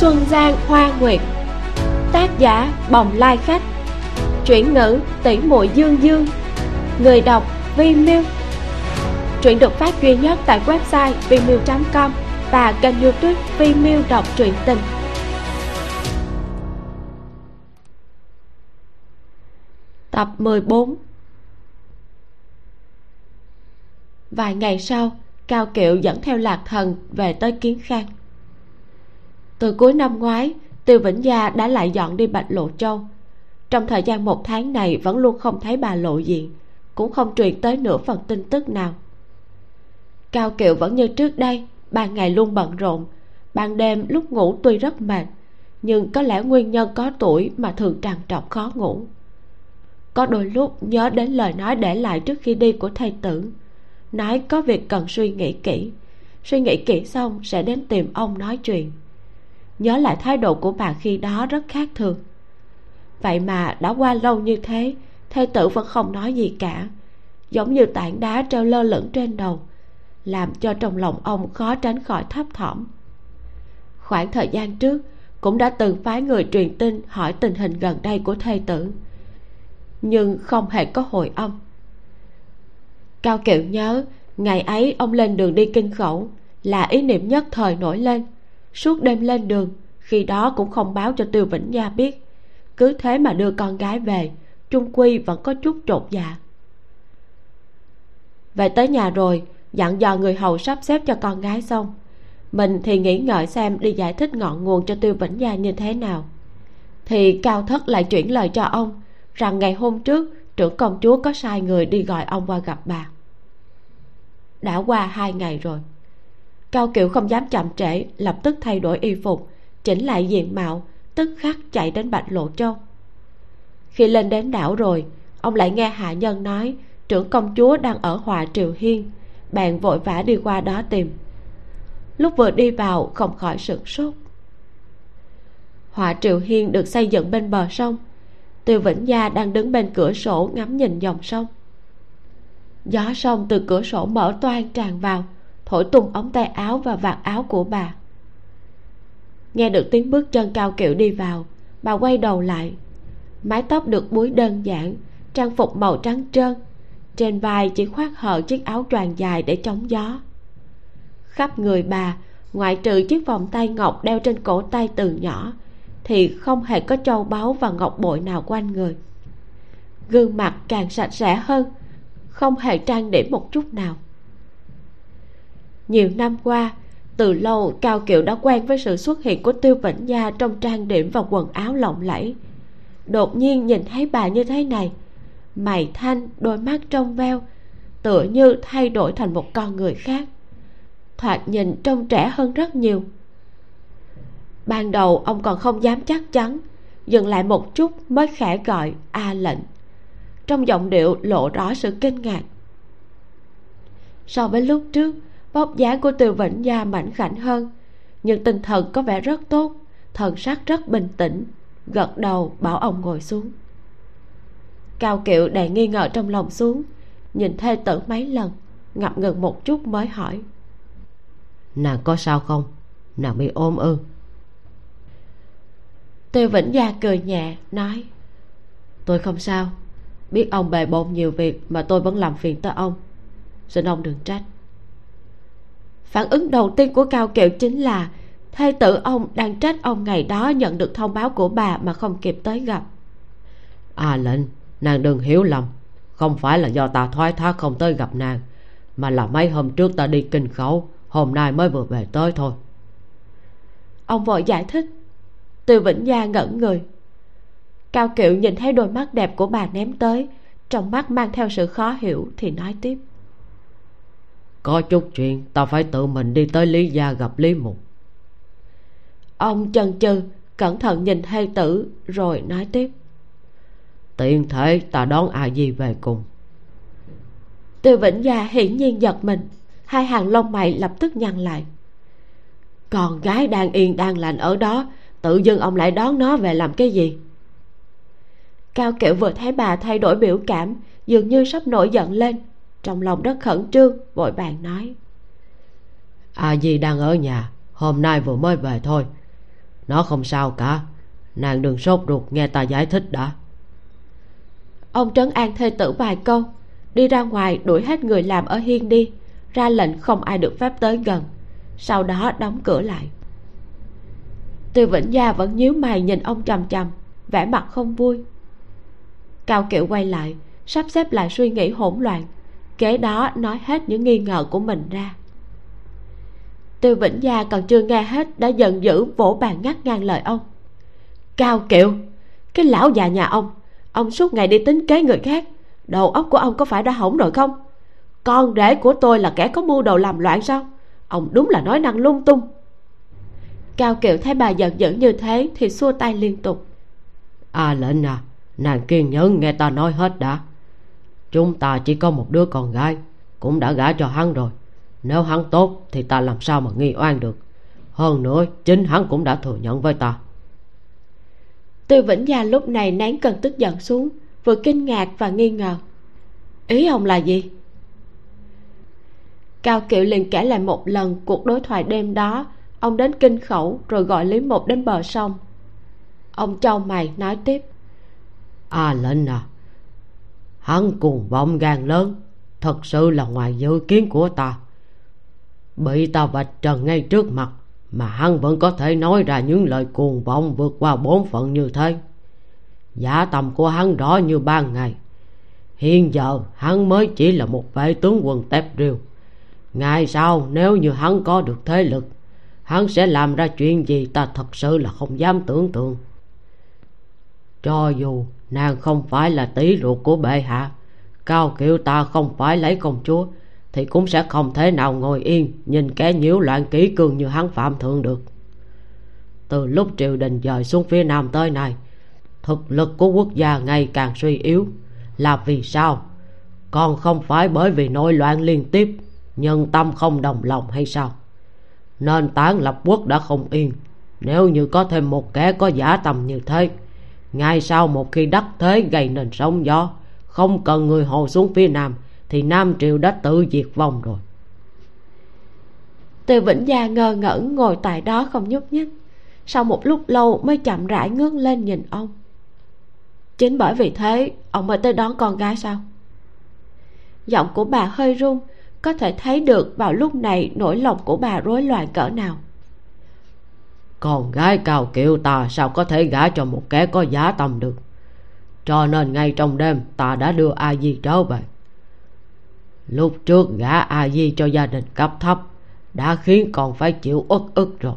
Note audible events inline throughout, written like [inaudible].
Xuân Giang Hoa Nguyệt. Tác giả Bồng Lai Khách. Chuyển ngữ tỷ muội Dương Dương. Người đọc Vi Miu Truyện được phát duy nhất tại website vimiu.com và kênh youtube Vi Miu đọc truyện tình. Tập 14 Vài ngày sau, Cao Kiệu dẫn theo Lạc Thần về tới Kiến Khang. Từ cuối năm ngoái Tiêu Vĩnh Gia đã lại dọn đi Bạch Lộ Châu. Trong thời gian một tháng này Vẫn luôn không thấy bà lộ diện, Cũng không truyền tới nửa phần tin tức nào. Cao Kiệu vẫn như trước đây, Ban ngày luôn bận rộn, Ban đêm lúc ngủ tuy rất mệt, Nhưng có lẽ nguyên nhân có tuổi Mà thường trằn trọc khó ngủ. Có đôi lúc nhớ đến lời nói để lại Trước khi đi của thầy tử, nói có việc cần suy nghĩ kỹ, suy nghĩ kỹ xong sẽ đến tìm ông nói chuyện nhớ lại thái độ của bà khi đó rất khác thường. Vậy mà đã qua lâu như thế, thê tử vẫn không nói gì cả, giống như tảng đá treo lơ lửng trên đầu, làm cho trong lòng ông khó tránh khỏi thấp thỏm. Khoảng thời gian trước, cũng đã từng phái người truyền tin hỏi tình hình gần đây của thê tử, nhưng không hề có hồi âm. Cao kiệu nhớ, ngày ấy ông lên đường đi kinh khẩu là ý niệm nhất thời nổi lên suốt đêm lên đường, khi đó cũng không báo cho tiêu vĩnh gia biết. Cứ thế mà đưa con gái về, trung quy vẫn có chút chột dạ. Về tới nhà rồi, dặn dò người hầu sắp xếp cho con gái xong. Mình thì nghĩ ngợi xem đi giải thích ngọn nguồn cho tiêu vĩnh gia như thế nào. Thì cao thất lại chuyển lời cho ông, rằng ngày hôm trước, trưởng công chúa có sai người đi gọi ông qua gặp bà. Đã qua hai ngày rồi cao kiểu không dám chậm trễ, lập tức thay đổi y phục, chỉnh lại diện mạo, tức khắc chạy đến bạch lộ châu. Khi lên đến đảo rồi, ông lại nghe hạ nhân nói, trưởng công chúa đang ở hòa triều hiên, bèn vội vã đi qua đó tìm. Lúc vừa đi vào, không khỏi sửng sốt. Hòa triều hiên được xây dựng bên bờ sông tiêu vĩnh gia đang đứng bên cửa sổ ngắm nhìn dòng sông. Gió sông từ cửa sổ mở toan tràn vào thổi tung ống tay áo và vạt áo của bà. Nghe được tiếng bước chân cao kiệu đi vào, bà quay đầu lại. Mái tóc được búi đơn giản, trang phục màu trắng trơn. Trên vai chỉ khoác hở chiếc áo choàng dài để chống gió. Khắp người bà, ngoại trừ chiếc vòng tay ngọc đeo trên cổ tay từ nhỏ, thì không hề có châu báu và ngọc bội nào quanh người. Gương mặt càng sạch sẽ hơn, không hề trang điểm một chút nào nhiều năm qua, từ lâu cao kiều đã quen với sự xuất hiện của tiêu vĩnh gia trong trang điểm và quần áo lộng lẫy. Đột nhiên nhìn thấy bà như thế này, mày thanh, đôi mắt trong veo, tựa như thay đổi thành một con người khác. Thoạt nhìn trông trẻ hơn rất nhiều. Ban đầu ông còn không dám chắc chắn, dừng lại một chút mới khẽ gọi a lệnh. Trong giọng điệu lộ rõ sự kinh ngạc. So với lúc trước vóc dáng của từ vĩnh gia mảnh khảnh hơn nhưng tinh thần có vẻ rất tốt thần sắc rất bình tĩnh gật đầu bảo ông ngồi xuống. Cao kiệu đầy nghi ngờ trong lòng xuống nhìn thê tử mấy lần ngập ngừng một chút mới hỏi. Nàng có sao không? Nàng bị ôm ư? Tiêu vĩnh gia cười nhẹ nói. Tôi không sao. Biết ông bề bộn nhiều việc mà tôi vẫn làm phiền tới ông. Xin ông đừng trách phản ứng đầu tiên của cao kiệu chính là thê tử ông đang trách ông ngày đó nhận được thông báo của bà mà không kịp tới gặp. À lệnh nàng đừng hiểu lầm. Không phải là do ta thoái thác không tới gặp nàng mà là mấy hôm trước ta đi kinh khẩu hôm nay mới vừa về tới thôi. Ông vội giải thích. Từ vĩnh gia ngẩn người. Cao kiệu nhìn thấy đôi mắt đẹp của bà ném tới trong mắt mang theo sự khó hiểu thì nói tiếp có chút chuyện ta phải tự mình đi tới lý gia gặp lý mục. Ông chần chừ, cẩn thận nhìn hai tử, rồi nói tiếp. Tiện thể, ta đón a di về cùng. Tiêu vĩnh gia hiển nhiên giật mình, hai hàng lông mày lập tức nhăn lại. Con gái đang yên đang lành ở đó, tự dưng ông lại đón nó về làm cái gì? Cao kiệu vừa thấy bà thay đổi biểu cảm, dường như sắp nổi giận lên trong lòng rất khẩn trương vội vàng nói. A di đang ở nhà hôm nay vừa mới về thôi. Nó không sao cả nàng đừng sốt ruột nghe ta giải thích đã. Ông trấn an thê tử vài câu đi ra ngoài đuổi hết người làm ở hiên đi ra lệnh không ai được phép tới gần. Sau đó đóng cửa lại. Tiêu vĩnh gia vẫn nhíu mày nhìn ông chằm chằm vẻ mặt không vui. Cao kiệu quay lại sắp xếp lại suy nghĩ hỗn loạn kế đó nói hết những nghi ngờ của mình ra. Tiêu vĩnh gia còn chưa nghe hết đã giận dữ vỗ bàn ngắt ngang lời ông. Cao kiệu, cái lão già nhà ông ông suốt ngày đi tính kế người khác, đầu óc của ông có phải đã hỏng rồi không? Con rể của tôi là kẻ có mưu đồ làm loạn sao? Ông đúng là nói năng lung tung. Cao kiệu thấy bà giận dữ như thế thì xua tay liên tục. À lệnh à nàng kiên nhẫn nghe ta nói hết đã chúng ta chỉ có một đứa con gái cũng đã gả cho hắn rồi. Nếu hắn tốt thì ta làm sao mà nghi oan được? Hơn nữa chính hắn cũng đã thừa nhận với ta. Tư vĩnh gia lúc này nén cơn tức giận xuống vừa kinh ngạc và nghi ngờ. Ý ông là gì? Cao kiệu liền kể lại một lần cuộc đối thoại đêm đó. Ông đến kinh khẩu rồi gọi lý một đến bờ sông. Ông châu mày nói tiếp. À lệnh à hắn cuồng vọng gan lớn. Thật sự là ngoài dự kiến của ta. Bị ta vạch trần ngay trước mặt, mà hắn vẫn có thể nói ra những lời cuồng vọng vượt qua bốn phận như thế. Giả tầm của hắn rõ như ban ngày. Hiện giờ, hắn mới chỉ là một vệ tướng quân tép riêu ngày sau, nếu như hắn có được thế lực, hắn sẽ làm ra chuyện gì ta thật sự là không dám tưởng tượng. Cho dù nàng không phải là tỷ ruột của bệ hạ. Cao kiệu ta không phải lấy công chúa, thì cũng sẽ không thể nào ngồi yên, nhìn kẻ nhiễu loạn kỹ cương như hắn phạm thượng được. Từ lúc triều đình dời xuống phía nam tới nay, thực lực của quốc gia ngày càng suy yếu. Là vì sao? Còn không phải bởi vì nội loạn liên tiếp, nhân tâm không đồng lòng hay sao? Nên tán lập quốc đã không yên, nếu như có thêm một kẻ có giả tầm như thế ngay sau một khi đắc thế gây nên sóng gió, không cần người hồ xuống phía nam, thì nam triều đã tự diệt vong rồi. Từ vĩnh gia ngơ ngẩn ngồi tại đó không nhúc nhích. Sau một lúc lâu mới chậm rãi ngước lên nhìn ông. Chính bởi vì thế, ông mới tới đón con gái sao? Giọng của bà hơi run có thể thấy được vào lúc này nỗi lòng của bà rối loạn cỡ nào con gái cao kiệu ta sao có thể gả cho một kẻ có giá tâm được? Cho nên ngay trong đêm ta đã đưa a di trở về. Lúc trước gả a di cho gia đình cấp thấp đã khiến con phải chịu uất ức rồi.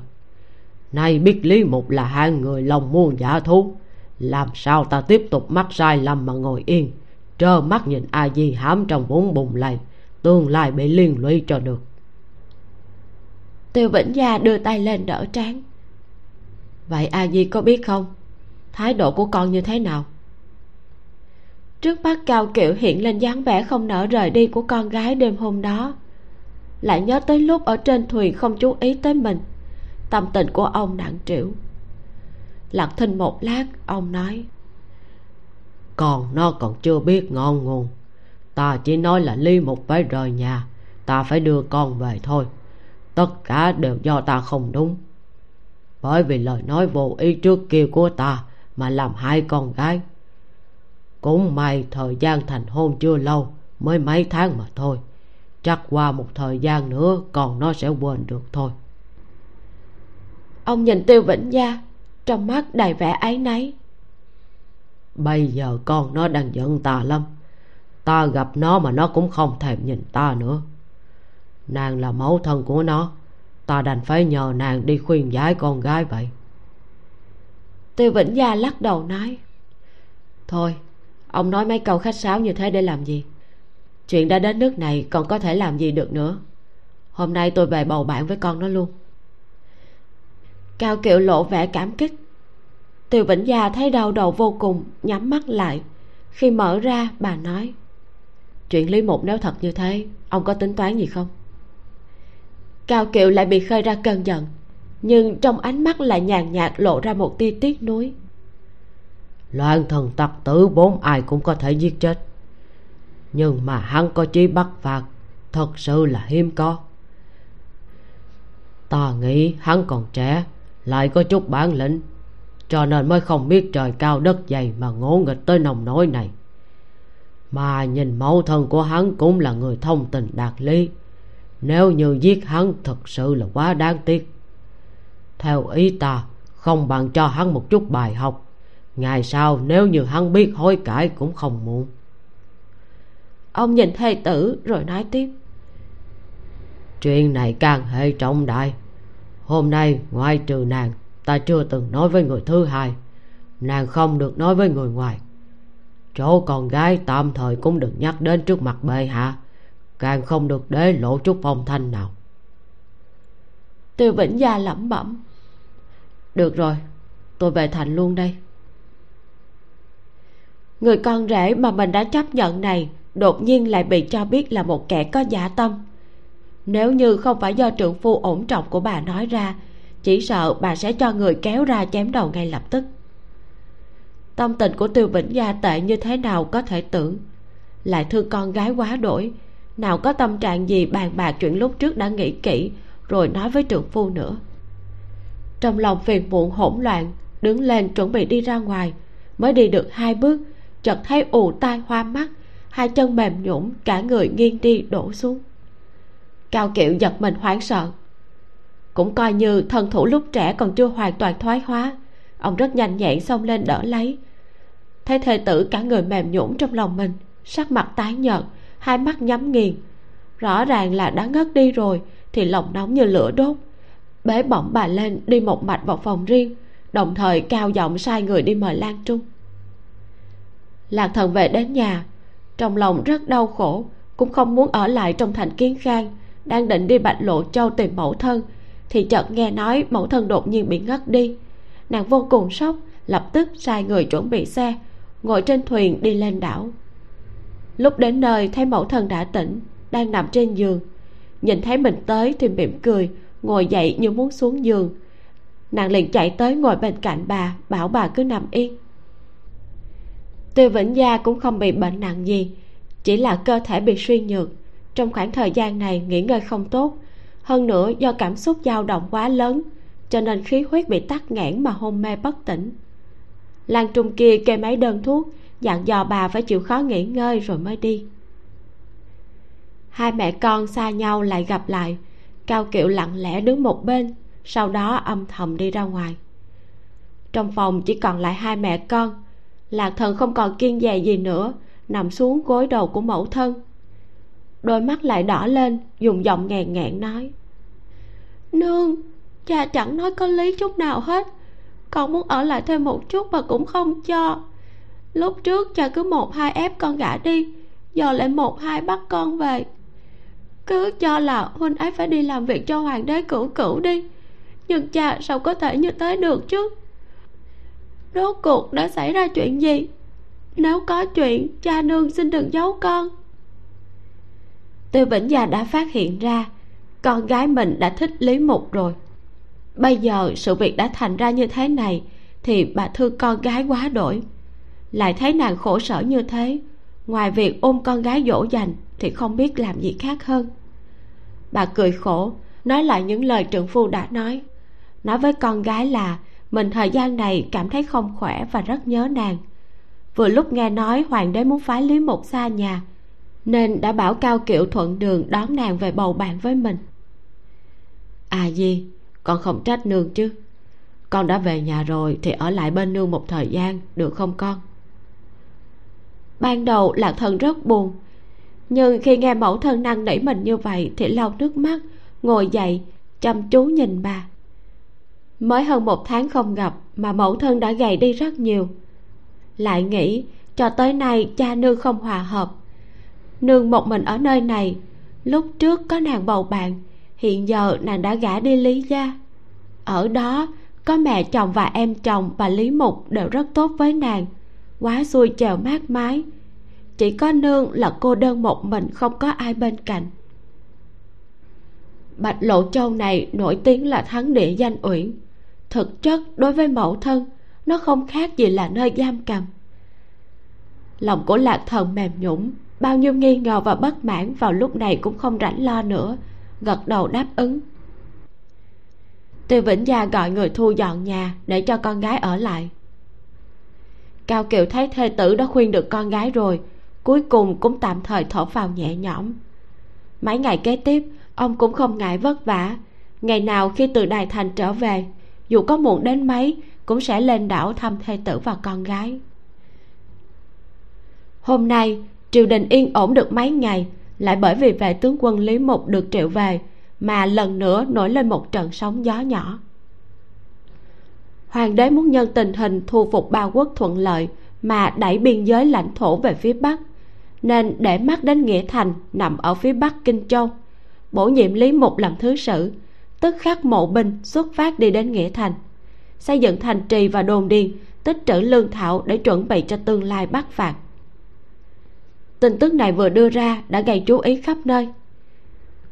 Nay biết lý mục là hai người lòng muôn giả thú, làm sao ta tiếp tục mắc sai lầm mà ngồi yên, trơ mắt nhìn a di hãm trong vốn bùng lầy, tương lai bị liên lụy cho được. Tiêu vĩnh gia đưa tay lên đỡ trán vậy a di có biết không? Thái độ của con như thế nào? Trước mắt cao kiệu hiện lên dáng vẻ không nỡ rời đi của con gái đêm hôm đó. Lại nhớ tới lúc ở trên thuyền không chú ý tới mình. Tâm tình của ông nặng trĩu. Lặng thinh một lát, ông nói còn nó còn chưa biết ngon nguồn ta chỉ nói là ly một phải rời nhà, ta phải đưa con về thôi. Tất cả đều do ta không đúng bởi vì lời nói vô ý trước kia của ta mà làm hai con gái. Cũng may thời gian thành hôn chưa lâu mới mấy tháng mà thôi. Chắc qua một thời gian nữa còn nó sẽ quên được thôi. Ông nhìn tiêu vĩnh gia trong mắt đầy vẻ áy náy. Bây giờ con nó đang giận ta lắm. Ta gặp nó mà nó cũng không thèm nhìn ta nữa. Nàng là mẫu thân của nó ta đành phải nhờ nàng đi khuyên giải con gái vậy. Tiêu vĩnh gia lắc đầu nói, thôi, ông nói mấy câu khách sáo như thế để làm gì? Chuyện đã đến nước này còn có thể làm gì được nữa? Hôm nay tôi về bầu bạn với con nó luôn. Cao kiệu lộ vẻ cảm kích. Tiêu vĩnh gia thấy đau đầu vô cùng, nhắm mắt lại. Khi mở ra, bà nói, chuyện lý mục nếu thật như thế, ông có tính toán gì không? Cao kiệu lại bị khơi ra cơn giận, nhưng trong ánh mắt lại nhàn nhạt lộ ra một tia tiếc nuối. Loạn thần tặc tử bốn ai cũng có thể giết chết, nhưng mà hắn có chí bắt phạt, thật sự là hiếm có. Ta nghĩ hắn còn trẻ, lại có chút bản lĩnh, cho nên mới không biết trời cao đất dày mà ngỗ nghịch tới nồng nỗi này. Mà nhìn mẫu thân của hắn cũng là người thông tình đạt lý nếu như giết hắn thật sự là quá đáng tiếc. Theo ý ta, không bằng cho hắn một chút bài học. Ngày sau, nếu như hắn biết hối cải cũng không muộn. Ông nhìn thê tử, rồi nói tiếp. Chuyện này càng hệ trọng đại. Hôm nay, ngoại trừ nàng, ta chưa từng nói với người thứ hai. Nàng không được nói với người ngoài. Chỗ con gái tạm thời cũng đừng nhắc đến trước mặt bệ hạ càng không được để lộ chút phong thanh nào. Tiêu vĩnh gia lẩm bẩm. Được rồi tôi về thành luôn đây. Người con rể mà mình đã chấp nhận này đột nhiên lại bị cho biết là một kẻ có giả tâm. Nếu như không phải do trượng phu ổn trọng của bà nói ra chỉ sợ bà sẽ cho người kéo ra chém đầu ngay lập tức. Tâm tình của tiêu vĩnh gia tệ như thế nào có thể tưởng. Lại thương con gái quá đổi nào có tâm trạng gì bàn bạc chuyện lúc trước đã nghĩ kỹ, rồi nói với trượng phu nữa. Trong lòng phiền muộn hỗn loạn, đứng lên chuẩn bị đi ra ngoài, mới đi được hai bước, chợt thấy ù tai hoa mắt, hai chân mềm nhũn, cả người nghiêng đi đổ xuống. Cao kiệu giật mình hoảng sợ. Cũng coi như thân thủ lúc trẻ còn chưa hoàn toàn thoái hóa, ông rất nhanh nhẹn xông lên đỡ lấy. Thấy thê tử cả người mềm nhũn trong lòng mình, sắc mặt tái nhợt hai mắt nhắm nghiền. Rõ ràng là đã ngất đi rồi, thì lòng nóng như lửa đốt. Bế bỏng bà lên, đi một mạch vào phòng riêng, đồng thời cao giọng sai người đi mời lan trung. Lạc thần về đến nhà, trong lòng rất đau khổ, cũng không muốn ở lại trong thành kiến khang, đang định đi bạch lộ châu tìm mẫu thân, thì chợt nghe nói mẫu thân đột nhiên bị ngất đi. Nàng vô cùng sốc, lập tức sai người chuẩn bị xe, ngồi trên thuyền đi lên đảo lúc đến nơi thấy mẫu thân đã tỉnh, đang nằm trên giường. Nhìn thấy mình tới thì mỉm cười, ngồi dậy như muốn xuống giường. Nàng liền chạy tới ngồi bên cạnh bà, bảo bà cứ nằm yên. Tiêu vĩnh gia cũng không bị bệnh nặng gì, chỉ là cơ thể bị suy nhược. Trong khoảng thời gian này nghỉ ngơi không tốt, hơn nữa do cảm xúc dao động quá lớn, cho nên khí huyết bị tắc nghẽn mà hôn mê bất tỉnh. Lan trung kia kê mấy đơn thuốc dặn dò bà phải chịu khó nghỉ ngơi rồi mới đi. Hai mẹ con xa nhau lại gặp lại. Cao kiệu lặng lẽ đứng một bên, sau đó âm thầm đi ra ngoài. Trong phòng chỉ còn lại hai mẹ con. Lạc thần không còn kiên dè gì nữa, nằm xuống gối đầu của mẫu thân. Đôi mắt lại đỏ lên, dùng giọng nghèn nghẹn nói. Nương, cha chẳng nói có lý chút nào hết. Con muốn ở lại thêm một chút mà cũng không cho lúc trước cha cứ một hai ép con gả đi, giờ lại một hai bắt con về. Cứ cho là huynh ấy phải đi làm việc cho hoàng đế cửu cửu đi, nhưng cha sao có thể như thế được chứ? Rốt cuộc đã xảy ra chuyện gì? Nếu có chuyện, cha nương xin đừng giấu con. Tiêu vĩnh gia đã phát hiện ra, con gái mình đã thích lý mục rồi. Bây giờ sự việc đã thành ra như thế này, thì bà thương con gái quá đổi lại thấy nàng khổ sở như thế, ngoài việc ôm con gái dỗ dành thì không biết làm gì khác hơn. Bà cười khổ, nói lại những lời trượng phu đã nói. Nói với con gái là, mình thời gian này cảm thấy không khỏe và rất nhớ nàng. Vừa lúc nghe nói hoàng đế muốn phái lý mục xa nhà, nên đã bảo cao kiệu thuận đường đón nàng về bầu bạn với mình. À gì, con không trách nương chứ. Con đã về nhà rồi thì ở lại bên nương một thời gian, được không con? Ban đầu lạc thần rất buồn. Nhưng khi nghe mẫu thân năn nỉ mình như vậy thì lau nước mắt, ngồi dậy, chăm chú nhìn bà. Mới hơn một tháng không gặp mà mẫu thân đã gầy đi rất nhiều. Lại nghĩ, cho tới nay cha nương không hòa hợp. Nương một mình ở nơi này, lúc trước có nàng bầu bạn, hiện giờ nàng đã gả đi lý gia. Ở đó, có mẹ chồng và em chồng và lý mục đều rất tốt với nàng quá xui chèo mát mái. Chỉ có nương là cô đơn một mình không có ai bên cạnh. Bạch lộ châu này nổi tiếng là thắng địa danh uyển. Thực chất đối với mẫu thân, nó không khác gì là nơi giam cầm. Lòng của lạc thần mềm nhũng bao nhiêu nghi ngờ và bất mãn vào lúc này cũng không rảnh lo nữa, gật đầu đáp ứng. Tiêu vĩnh gia gọi người thu dọn nhà để cho con gái ở lại cao kiều thấy thê tử đã khuyên được con gái rồi, cuối cùng cũng tạm thời thở phào nhẹ nhõm. Mấy ngày kế tiếp, ông cũng không ngại vất vả. Ngày nào khi từ đài thành trở về, dù có muộn đến mấy, cũng sẽ lên đảo thăm thê tử và con gái. Hôm nay, triều đình yên ổn được mấy ngày, lại bởi vì vệ tướng quân lý mục được triệu về, mà lần nữa nổi lên một trận sóng gió nhỏ hoàng đế muốn nhân tình hình thu phục ba quốc thuận lợi mà đẩy biên giới lãnh thổ về phía bắc, nên để mắt đến nghĩa thành nằm ở phía bắc kinh châu. Bổ nhiệm lý mục làm thứ sử, tức khắc mộ binh xuất phát đi đến nghĩa thành, xây dựng thành trì và đồn điền, tích trữ lương thảo để chuẩn bị cho tương lai bắc phạt. Tin tức này vừa đưa ra đã gây chú ý khắp nơi.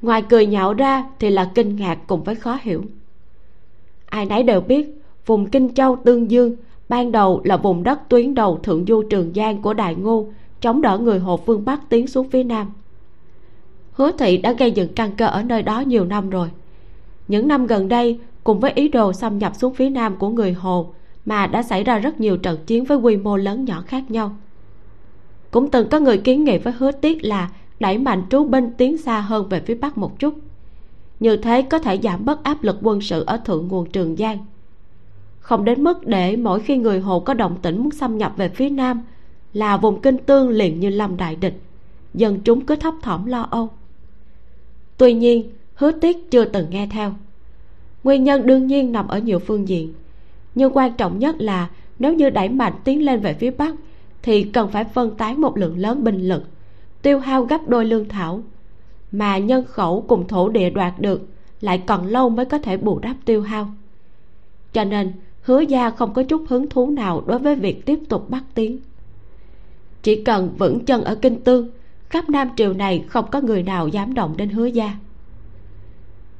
Ngoài cười nhạo ra thì là kinh ngạc cùng với khó hiểu. Ai nấy đều biết vùng kinh châu tương dương, ban đầu là vùng đất tuyến đầu thượng du trường giang của đại ngô, chống đỡ người hồ phương bắc tiến xuống phía nam. Hứa thị đã gây dựng căn cơ ở nơi đó nhiều năm rồi. Những năm gần đây, cùng với ý đồ xâm nhập xuống phía nam của người hồ, mà đã xảy ra rất nhiều trận chiến với quy mô lớn nhỏ khác nhau. Cũng từng có người kiến nghị với hứa tiết là đẩy mạnh trú binh tiến xa hơn về phía bắc một chút. Như thế có thể giảm bớt áp lực quân sự ở thượng nguồn trường giang không đến mức để mỗi khi người hồ có động tĩnh muốn xâm nhập về phía nam, là vùng kinh tương liền như lâm đại địch. Dân chúng cứ thấp thỏm lo âu. Tuy nhiên, hứa tiết chưa từng nghe theo. Nguyên nhân đương nhiên nằm ở nhiều phương diện, nhưng quan trọng nhất là nếu như đẩy mạnh tiến lên về phía bắc, thì cần phải phân tán một lượng lớn binh lực, tiêu hao gấp đôi lương thảo. Mà nhân khẩu cùng thổ địa đoạt được, lại còn lâu mới có thể bù đắp tiêu hao. Cho nên hứa gia không có chút hứng thú nào đối với việc tiếp tục bắt tiến. Chỉ cần vững chân ở kinh tương khắp nam triều này không có người nào dám động đến hứa gia.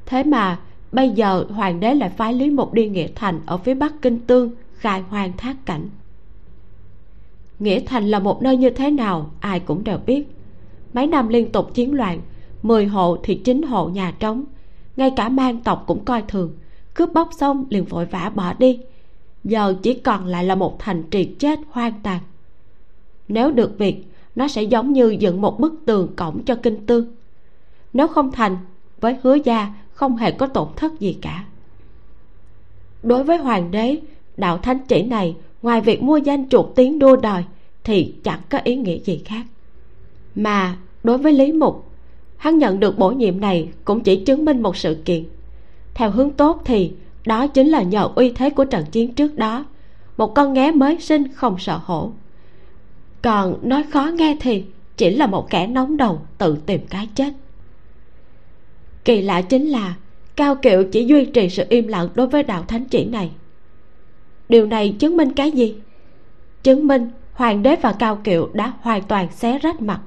Thế mà, bây giờ hoàng đế lại phái lý mục đi nghĩa thành ở phía bắc kinh tương khai hoang thác cảnh. Nghĩa thành là một nơi như thế nào, ai cũng đều biết. Mấy năm liên tục chiến loạn, mười hộ thì chín hộ nhà trống, ngay cả mang tộc cũng coi thường. Cướp bóc xong liền vội vã bỏ đi giờ chỉ còn lại là một thành trì chết hoang tàn. Nếu được việc, nó sẽ giống như dựng một bức tường cổng cho kinh tương nếu không thành, với hứa gia không hề có tổn thất gì cả. Đối với hoàng đế, đạo thánh chỉ này, ngoài việc mua danh chuột tiếng đua đòi, thì chẳng có ý nghĩa gì khác. Mà đối với lý mục, hắn nhận được bổ nhiệm này cũng chỉ chứng minh một sự kiện. Theo hướng tốt thì đó chính là nhờ uy thế của trận chiến trước đó. Một con nghé mới sinh không sợ hổ. Còn nói khó nghe thì chỉ là một kẻ nóng đầu tự tìm cái chết. Kỳ lạ chính là cao kiệu chỉ duy trì sự im lặng đối với đạo thánh chỉ này. Điều này chứng minh cái gì? Chứng minh hoàng đế và cao kiệu đã hoàn toàn xé rách mặt.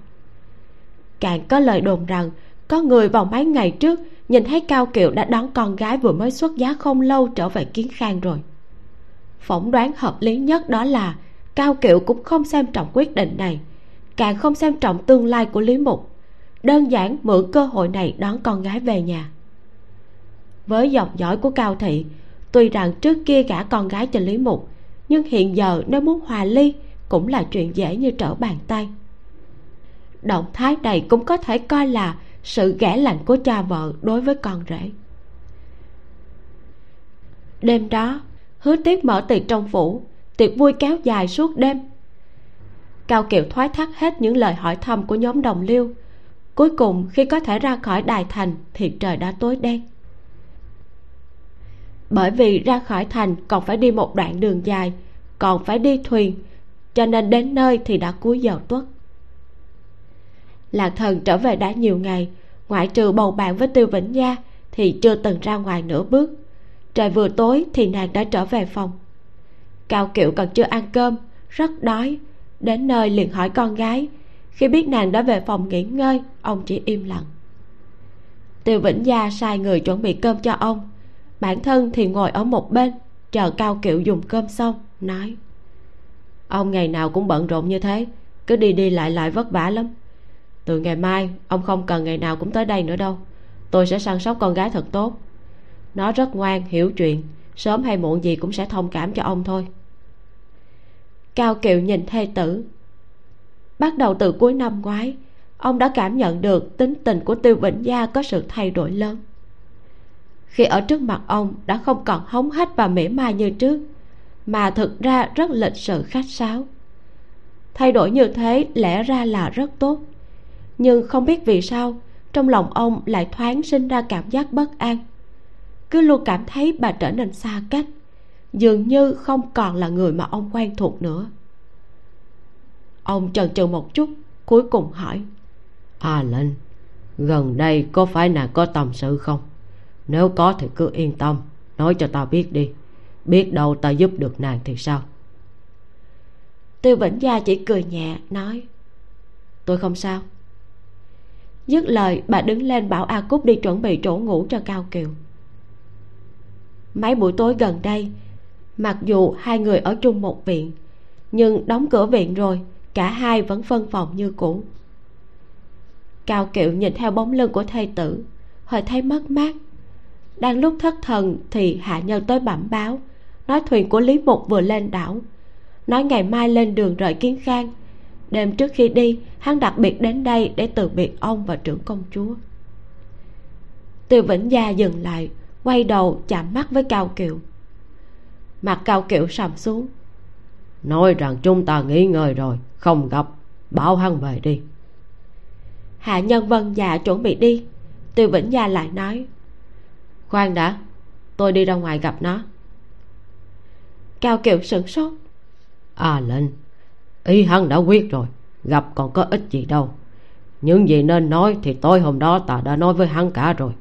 Càng có lời đồn rằng, có người vào mấy ngày trước nhìn thấy cao kiệu đã đón con gái vừa mới xuất giá không lâu trở về kiến khang rồi. Phỏng đoán hợp lý nhất đó là cao kiệu cũng không xem trọng quyết định này, càng không xem trọng tương lai của lý mục. Đơn giản mượn cơ hội này đón con gái về nhà. Với dòng dõi của cao thị, tuy rằng trước kia gả con gái cho lý mục, nhưng hiện giờ nếu muốn hòa ly cũng là chuyện dễ như trở bàn tay. Động thái này cũng có thể coi là sự ghẻ lạnh của cha vợ đối với con rể. Đêm đó, hứa tiết mở tiệc trong phủ, tiệc vui kéo dài suốt đêm. Cao kiều thoái thác hết những lời hỏi thăm của nhóm đồng liêu. Cuối cùng, khi có thể ra khỏi đài thành thì trời đã tối đen. Bởi vì ra khỏi thành còn phải đi một đoạn đường dài, còn phải đi thuyền, cho nên đến nơi thì đã cuối giờ tuất lạc thần trở về đã nhiều ngày, ngoại trừ bầu bạn với tiêu vĩnh gia thì chưa từng ra ngoài nửa bước. Trời vừa tối thì nàng đã trở về phòng. Cao kiệu còn chưa ăn cơm, rất đói, đến nơi liền hỏi con gái. Khi biết nàng đã về phòng nghỉ ngơi, ông chỉ im lặng. Tiêu vĩnh gia sai người chuẩn bị cơm cho ông. Bản thân thì ngồi ở một bên, chờ cao kiệu dùng cơm xong, nói. Ông ngày nào cũng bận rộn như thế, cứ đi đi lại lại vất vả lắm từ ngày mai, ông không cần ngày nào cũng tới đây nữa đâu. Tôi sẽ săn sóc con gái thật tốt. Nó rất ngoan, hiểu chuyện. Sớm hay muộn gì cũng sẽ thông cảm cho ông thôi. Cao kiều nhìn thê tử. Bắt đầu từ cuối năm ngoái, ông đã cảm nhận được tính tình của tiêu vĩnh gia có sự thay đổi lớn. Khi ở trước mặt ông đã không còn hống hách và mỉa mai như trước, mà thực ra rất lịch sự khách sáo. Thay đổi như thế lẽ ra là rất tốt nhưng không biết vì sao trong lòng ông lại thoáng sinh ra cảm giác bất an. Cứ luôn cảm thấy bà trở nên xa cách dường như không còn là người mà ông quen thuộc nữa. Ông chần chừ một chút cuối cùng hỏi à linh gần đây có phải nàng có tâm sự không? Nếu có thì cứ yên tâm nói cho ta biết đi. Biết đâu ta giúp được nàng thì sao? Tiêu vĩnh gia chỉ cười nhẹ nói tôi không sao dứt lời, bà đứng lên bảo a cúc đi chuẩn bị chỗ ngủ cho cao kiều. Mấy buổi tối gần đây, mặc dù hai người ở chung một viện, nhưng đóng cửa viện rồi, cả hai vẫn phân phòng như cũ. Cao kiệu nhìn theo bóng lưng của thê tử, hơi thấy mất mát. Đang lúc thất thần thì hạ nhân tới bẩm báo, nói thuyền của lý mục vừa lên đảo, nói ngày mai lên đường rời kiến khang đêm trước khi đi hắn đặc biệt đến đây để từ biệt ông và trưởng công chúa. Tiêu vĩnh gia dừng lại quay đầu chạm mắt với cao kiều. Mặt cao kiều sầm xuống. Nói rằng chúng ta nghỉ ngơi rồi không gặp bảo hắn về đi. Hạ nhân vân dạ chuẩn bị đi. Tiêu vĩnh gia lại nói khoan đã tôi đi ra ngoài gặp nó. Cao kiều sửng sốt. À lên ý hắn đã quyết rồi, gặp còn có ích gì đâu. Những gì nên nói thì tối hôm đó ta đã nói với hắn cả rồi.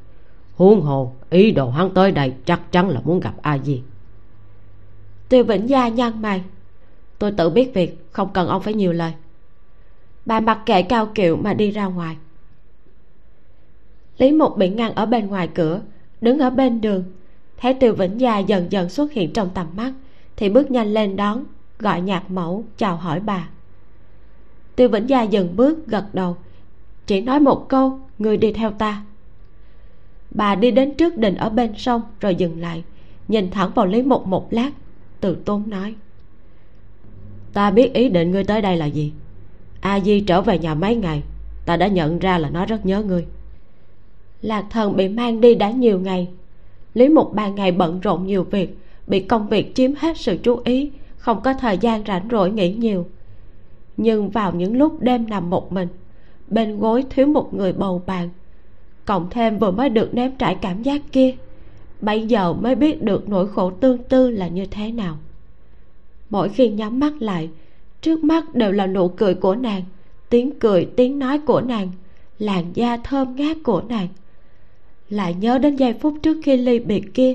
Huống hồ, ý đồ hắn tới đây chắc chắn là muốn gặp a di. Tiêu vĩnh gia nhăn mày, tôi tự biết việc, không cần ông phải nhiều lời. Bà mặc kệ cao kiệu mà đi ra ngoài. Lý mục bị ngăn ở bên ngoài cửa, đứng ở bên đường. Thấy tiêu vĩnh gia dần dần xuất hiện trong tầm mắt, thì bước nhanh lên đón gọi nhạc mẫu, chào hỏi bà. Tiêu vĩnh gia dừng bước gật đầu, chỉ nói một câu, người đi theo ta. Bà đi đến trước đình ở bên sông rồi dừng lại, nhìn thẳng vào lý mục một lát, từ tôn nói, ta biết ý định ngươi tới đây là gì. A di trở về nhà mấy ngày, ta đã nhận ra là nó rất nhớ ngươi. Lạc thần bị mang đi đã nhiều ngày. Lý mục ba ngày bận rộn nhiều việc, bị công việc chiếm hết sự chú ý không có thời gian rảnh rỗi nghĩ nhiều. Nhưng vào những lúc đêm nằm một mình, bên gối thiếu một người bầu bạn, cộng thêm vừa mới được nếm trải cảm giác kia, bây giờ mới biết được nỗi khổ tương tư là như thế nào. Mỗi khi nhắm mắt lại, trước mắt đều là nụ cười của nàng, tiếng cười, tiếng nói của nàng, làn da thơm ngát của nàng. Lại nhớ đến giây phút trước khi ly biệt kia,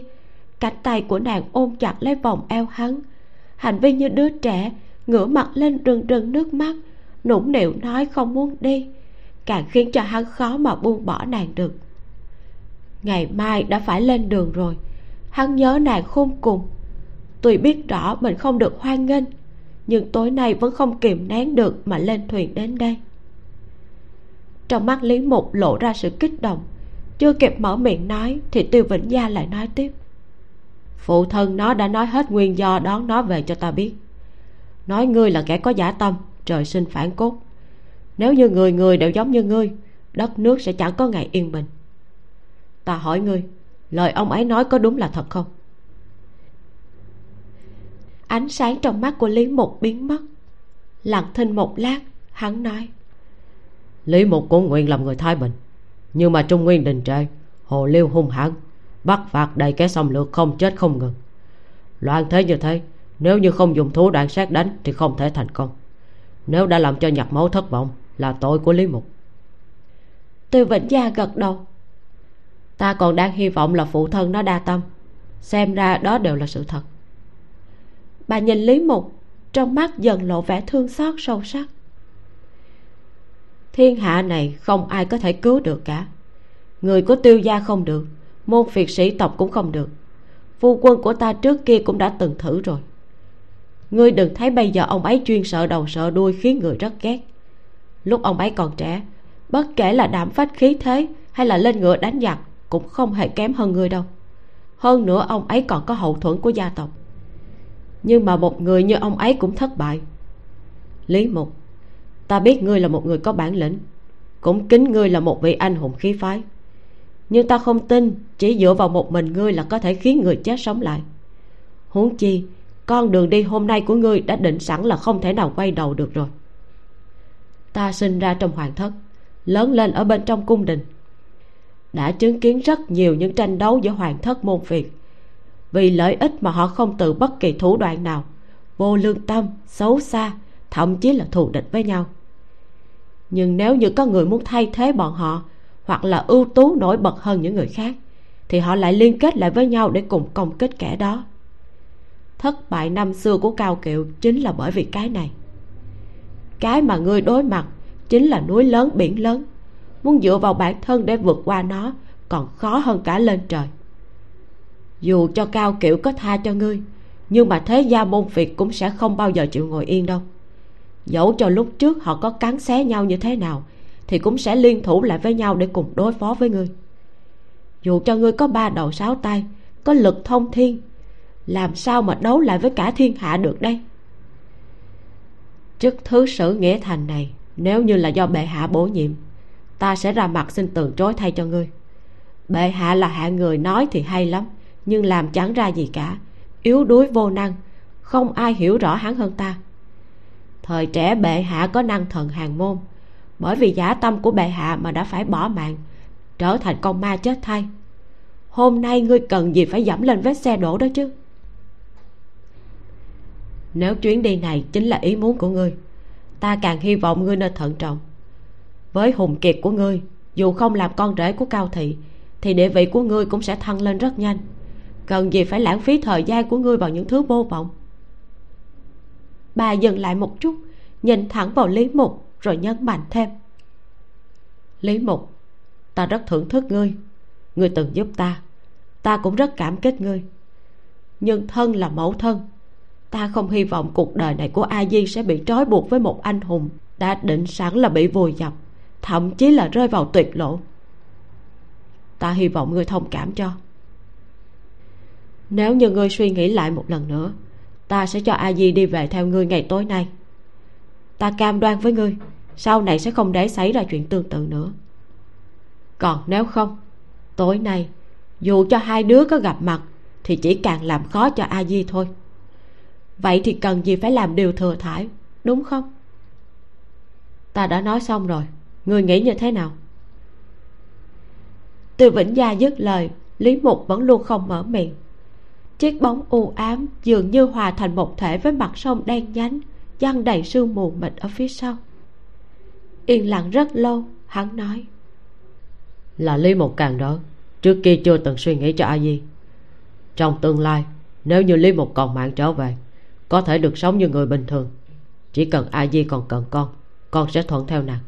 cánh tay của nàng ôm chặt lấy vòng eo hắn hành vi như đứa trẻ, ngửa mặt lên rừng rừng nước mắt, nũng nịu nói không muốn đi, càng khiến cho hắn khó mà buông bỏ nàng được. Ngày mai đã phải lên đường rồi, hắn nhớ nàng khôn cùng. Tuy biết rõ mình không được hoan nghênh, nhưng tối nay vẫn không kìm nén được mà lên thuyền đến đây. Trong mắt lý mục lộ ra sự kích động, chưa kịp mở miệng nói thì tiêu vĩnh gia lại nói tiếp phụ thân nó đã nói hết nguyên do đón nó về cho ta biết. Nói ngươi là kẻ có giả tâm, trời sinh phản cốt. Nếu như người người đều giống như ngươi, đất nước sẽ chẳng có ngày yên bình. Ta hỏi ngươi, lời ông ấy nói có đúng là thật không? Ánh sáng trong mắt của lý mục biến mất. Lặng thinh một lát, hắn nói, lý mục cũng nguyện làm người thái bình, nhưng mà trung nguyên đình trệ, hồ liêu hung hãn bắt phạt đầy kẻ xâm lược không chết không ngừng. Loạn thế như thế nếu như không dùng thú đoạn sát đánh thì không thể thành công. Nếu đã làm cho nhạc máu thất vọng là tội của lý mục. Từ vĩnh gia gật đầu. Ta còn đang hy vọng là phụ thân nó đa tâm. Xem ra đó đều là sự thật. Bà nhìn lý mục trong mắt dần lộ vẻ thương xót sâu sắc. Thiên hạ này không ai có thể cứu được cả. Người của tiêu gia không được môn phiệt sĩ tộc cũng không được. Phu quân của ta trước kia cũng đã từng thử rồi. Ngươi đừng thấy bây giờ ông ấy chuyên sợ đầu sợ đuôi khiến người rất ghét. Lúc ông ấy còn trẻ, bất kể là đảm phách khí thế hay là lên ngựa đánh giặc cũng không hề kém hơn ngươi đâu. Hơn nữa ông ấy còn có hậu thuẫn của gia tộc. Nhưng mà một người như ông ấy cũng thất bại. Lý mục, ta biết ngươi là một người có bản lĩnh, cũng kính ngươi là một vị anh hùng khí phái nhưng ta không tin, chỉ dựa vào một mình ngươi là có thể khiến người chết sống lại. Huống chi, con đường đi hôm nay của ngươi đã định sẵn là không thể nào quay đầu được rồi. Ta sinh ra trong hoàng thất, lớn lên ở bên trong cung đình. Đã chứng kiến rất nhiều những tranh đấu giữa hoàng thất môn phiệt. Vì lợi ích mà họ không từ bất kỳ thủ đoạn nào, vô lương tâm, xấu xa, thậm chí là thù địch với nhau. Nhưng nếu như có người muốn thay thế bọn họ hoặc là ưu tú, nổi bật hơn những người khác, thì họ lại liên kết lại với nhau để cùng công kích kẻ đó. Thất bại năm xưa của cao kiệu chính là bởi vì cái này. Cái mà ngươi đối mặt chính là núi lớn, biển lớn. Muốn dựa vào bản thân để vượt qua nó còn khó hơn cả lên trời. Dù cho cao kiểu có tha cho ngươi, nhưng mà thế gia môn việt cũng sẽ không bao giờ chịu ngồi yên đâu. Dẫu cho lúc trước họ có cắn xé nhau như thế nào thì cũng sẽ liên thủ lại với nhau để cùng đối phó với ngươi. Dù cho ngươi có ba đầu sáu tay, có lực thông thiên, làm sao mà đấu lại với cả thiên hạ được đây? Chức thứ sử nghĩa thành này, nếu như là do bệ hạ bổ nhiệm, ta sẽ ra mặt xin từ chối thay cho ngươi. Bệ hạ là hạ người nói thì hay lắm, nhưng làm chẳng ra gì cả. Yếu đuối vô năng, không ai hiểu rõ hắn hơn ta. Thời trẻ bệ hạ có năng thần hàng môn bởi vì giả tâm của bệ hạ mà đã phải bỏ mạng, trở thành con ma chết thay. Hôm nay ngươi cần gì phải dẫm lên vết xe đổ đó chứ? Nếu chuyến đi này chính là ý muốn của ngươi, ta càng hy vọng ngươi nên thận trọng. Với hùng kiệt của ngươi, dù không làm con rể của cao thị, thì địa vị của ngươi cũng sẽ thăng lên rất nhanh. Cần gì phải lãng phí thời gian của ngươi vào những thứ vô vọng? Bà dừng lại một chút, nhìn thẳng vào lý mục rồi nhấn mạnh thêm. Lý mục, ta rất thưởng thức ngươi. Ngươi từng giúp ta. Ta cũng rất cảm kích ngươi. Nhưng thân là mẫu thân, ta không hy vọng cuộc đời này của a di sẽ bị trói buộc với một anh hùng đã định sẵn là bị vùi dập, thậm chí là rơi vào tuyệt lộ. Ta hy vọng ngươi thông cảm cho. Nếu như ngươi suy nghĩ lại một lần nữa, ta sẽ cho a di đi về theo ngươi ngày tối nay ta cam đoan với ngươi, sau này sẽ không để xảy ra chuyện tương tự nữa. Còn nếu không, tối nay, dù cho hai đứa có gặp mặt, thì chỉ càng làm khó cho a di thôi. Vậy thì cần gì phải làm điều thừa thải, đúng không? Ta đã nói xong rồi người nghĩ như thế nào? Từ vĩnh gia dứt lời, lý mục vẫn luôn không mở miệng. Chiếc bóng u ám dường như hòa thành một thể với mặt sông đen nhánh giăng đầy sương mù mịt ở phía sau. Yên lặng rất lâu hắn nói. Là lý một càng đó trước kia chưa từng suy nghĩ cho a di. Trong tương lai nếu như lý một còn mạng trở về có thể được sống như người bình thường. Chỉ cần a di còn cần con con sẽ thuận theo nàng.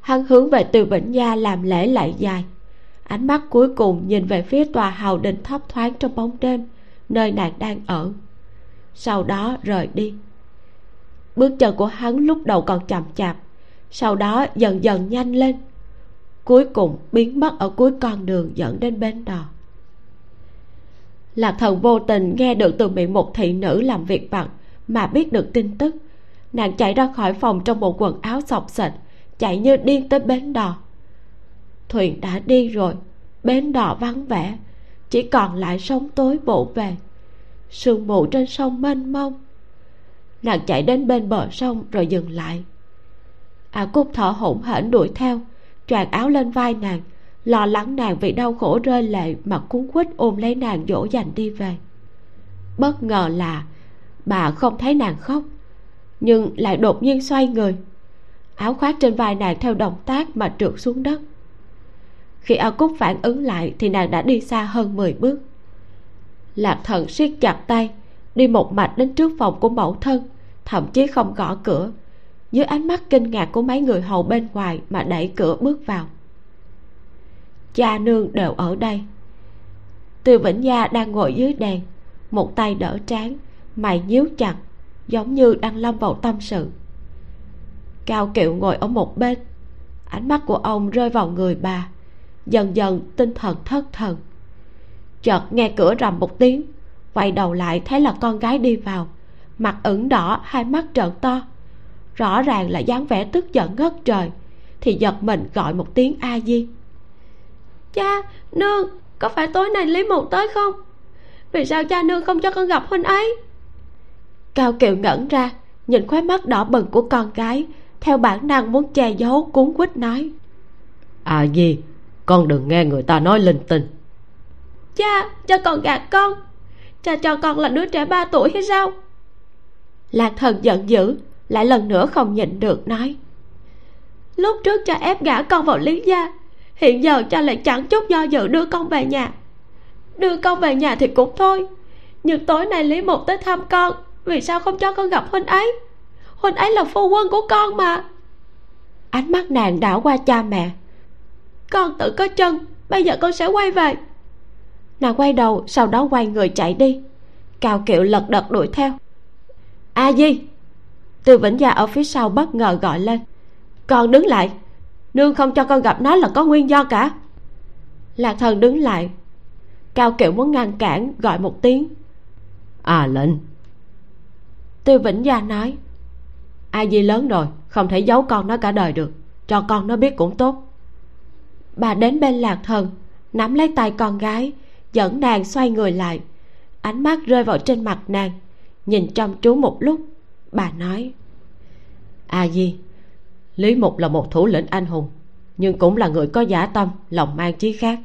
Hắn hướng về từ vĩnh gia làm lễ lại dài. Ánh mắt cuối cùng nhìn về phía tòa hào đình thấp thoáng trong bóng đêm nơi nàng đang ở. Sau đó rời đi bước chân của hắn lúc đầu còn chậm chạp, sau đó dần dần nhanh lên. Cuối cùng biến mất ở cuối con đường dẫn đến bến đò lạc thần vô tình nghe được từ miệng một thị nữ làm việc vặt mà biết được tin tức. Nàng chạy ra khỏi phòng trong bộ quần áo xộc xệch chạy như điên tới bến đò. Thuyền đã đi rồi, bến đò vắng vẻ, chỉ còn lại sóng tối bộ về. Sương mù trên sông mênh mông nàng chạy đến bên bờ sông rồi dừng lại. A à cúc thở hổn hển đuổi theo tràn áo lên vai nàng, lo lắng nàng vì đau khổ rơi lệ mà cuốn quýt ôm lấy nàng dỗ dành đi về. Bất ngờ là bà không thấy nàng khóc, nhưng lại đột nhiên xoay người, áo khoác trên vai nàng theo động tác mà trượt xuống đất. Khi a cúc phản ứng lại thì nàng đã đi xa hơn 10 bước. Lạc thần siết chặt tay đi một mạch đến trước phòng của mẫu thân, thậm chí không gõ cửa. Dưới ánh mắt kinh ngạc của mấy người hầu bên ngoài mà đẩy cửa bước vào. Cha nương đều ở đây. Từ vĩnh gia đang ngồi dưới đèn, một tay đỡ trán, mày nhíu chặt, giống như đang lâm vào tâm sự. Cao kiệu ngồi ở một bên, ánh mắt của ông rơi vào người bà, dần dần tinh thần thất thần. Chợt nghe cửa rầm một tiếng quay đầu lại thấy là con gái đi vào. Mặt ửng đỏ hai mắt trợn to. Rõ ràng là dáng vẻ tức giận ngất trời thì giật mình gọi một tiếng a di. Cha nương có phải tối nay lý mục tới không? Vì sao cha nương không cho con gặp huynh ấy? Cao kiều ngẩn ra nhìn khóe mắt đỏ bừng của con gái theo bản năng muốn che giấu cuốn quýt nói. À gì con đừng nghe người ta nói linh tinh. Cha cha còn gạt con cha cho con là đứa trẻ ba tuổi hay sao? Lạc thần giận dữ, lại lần nữa không nhịn được nói. Lúc trước cha ép gả con vào lý gia, hiện giờ cha lại chẳng chút do dự đưa con về nhà. Đưa con về nhà thì cũng thôi, nhưng tối nay lý mục tới thăm con, vì sao không cho con gặp huynh ấy? Huynh ấy là phu quân của con mà. Ánh mắt nàng đảo qua cha mẹ. Con tự có chân, bây giờ con sẽ quay về nàng quay đầu sau đó quay người chạy đi. Cao kiệu lật đật đuổi theo. A di! Từ vĩnh gia ở phía sau bất ngờ gọi lên. Con đứng lại! Nương không cho con gặp nó là có nguyên do cả. Lạc thần đứng lại. Cao kiệu muốn ngăn cản gọi một tiếng. À lệnh! Tiêu vĩnh gia nói. A di lớn rồi không thể giấu con nó cả đời được. Cho con nó biết cũng tốt. Bà đến bên lạc thần nắm lấy tay con gái dẫn nàng xoay người lại. Ánh mắt rơi vào trên mặt nàng, nhìn chăm chú một lúc. Bà nói, a di, lý mục là một thủ lĩnh anh hùng, nhưng cũng là người có giả tâm, lòng mang chí khác.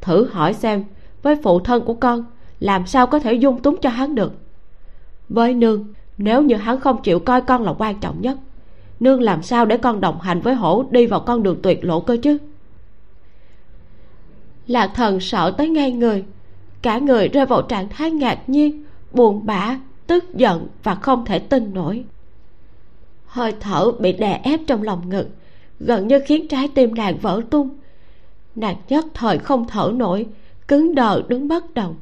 Thử hỏi xem, với phụ thân của con, làm sao có thể dung túng cho hắn được? Với nương, nếu như hắn không chịu coi con là quan trọng nhất, nương làm sao để con đồng hành với hổ đi vào con đường tuyệt lộ cơ chứ? Lạc thần sợ tới ngay người. Cả người rơi vào trạng thái ngạc nhiên buồn bã tức giận và không thể tin nổi. Hơi thở bị đè ép trong lòng ngực gần như khiến trái tim nàng vỡ tung. Nàng nhất thời không thở nổi cứng đờ đứng bất động.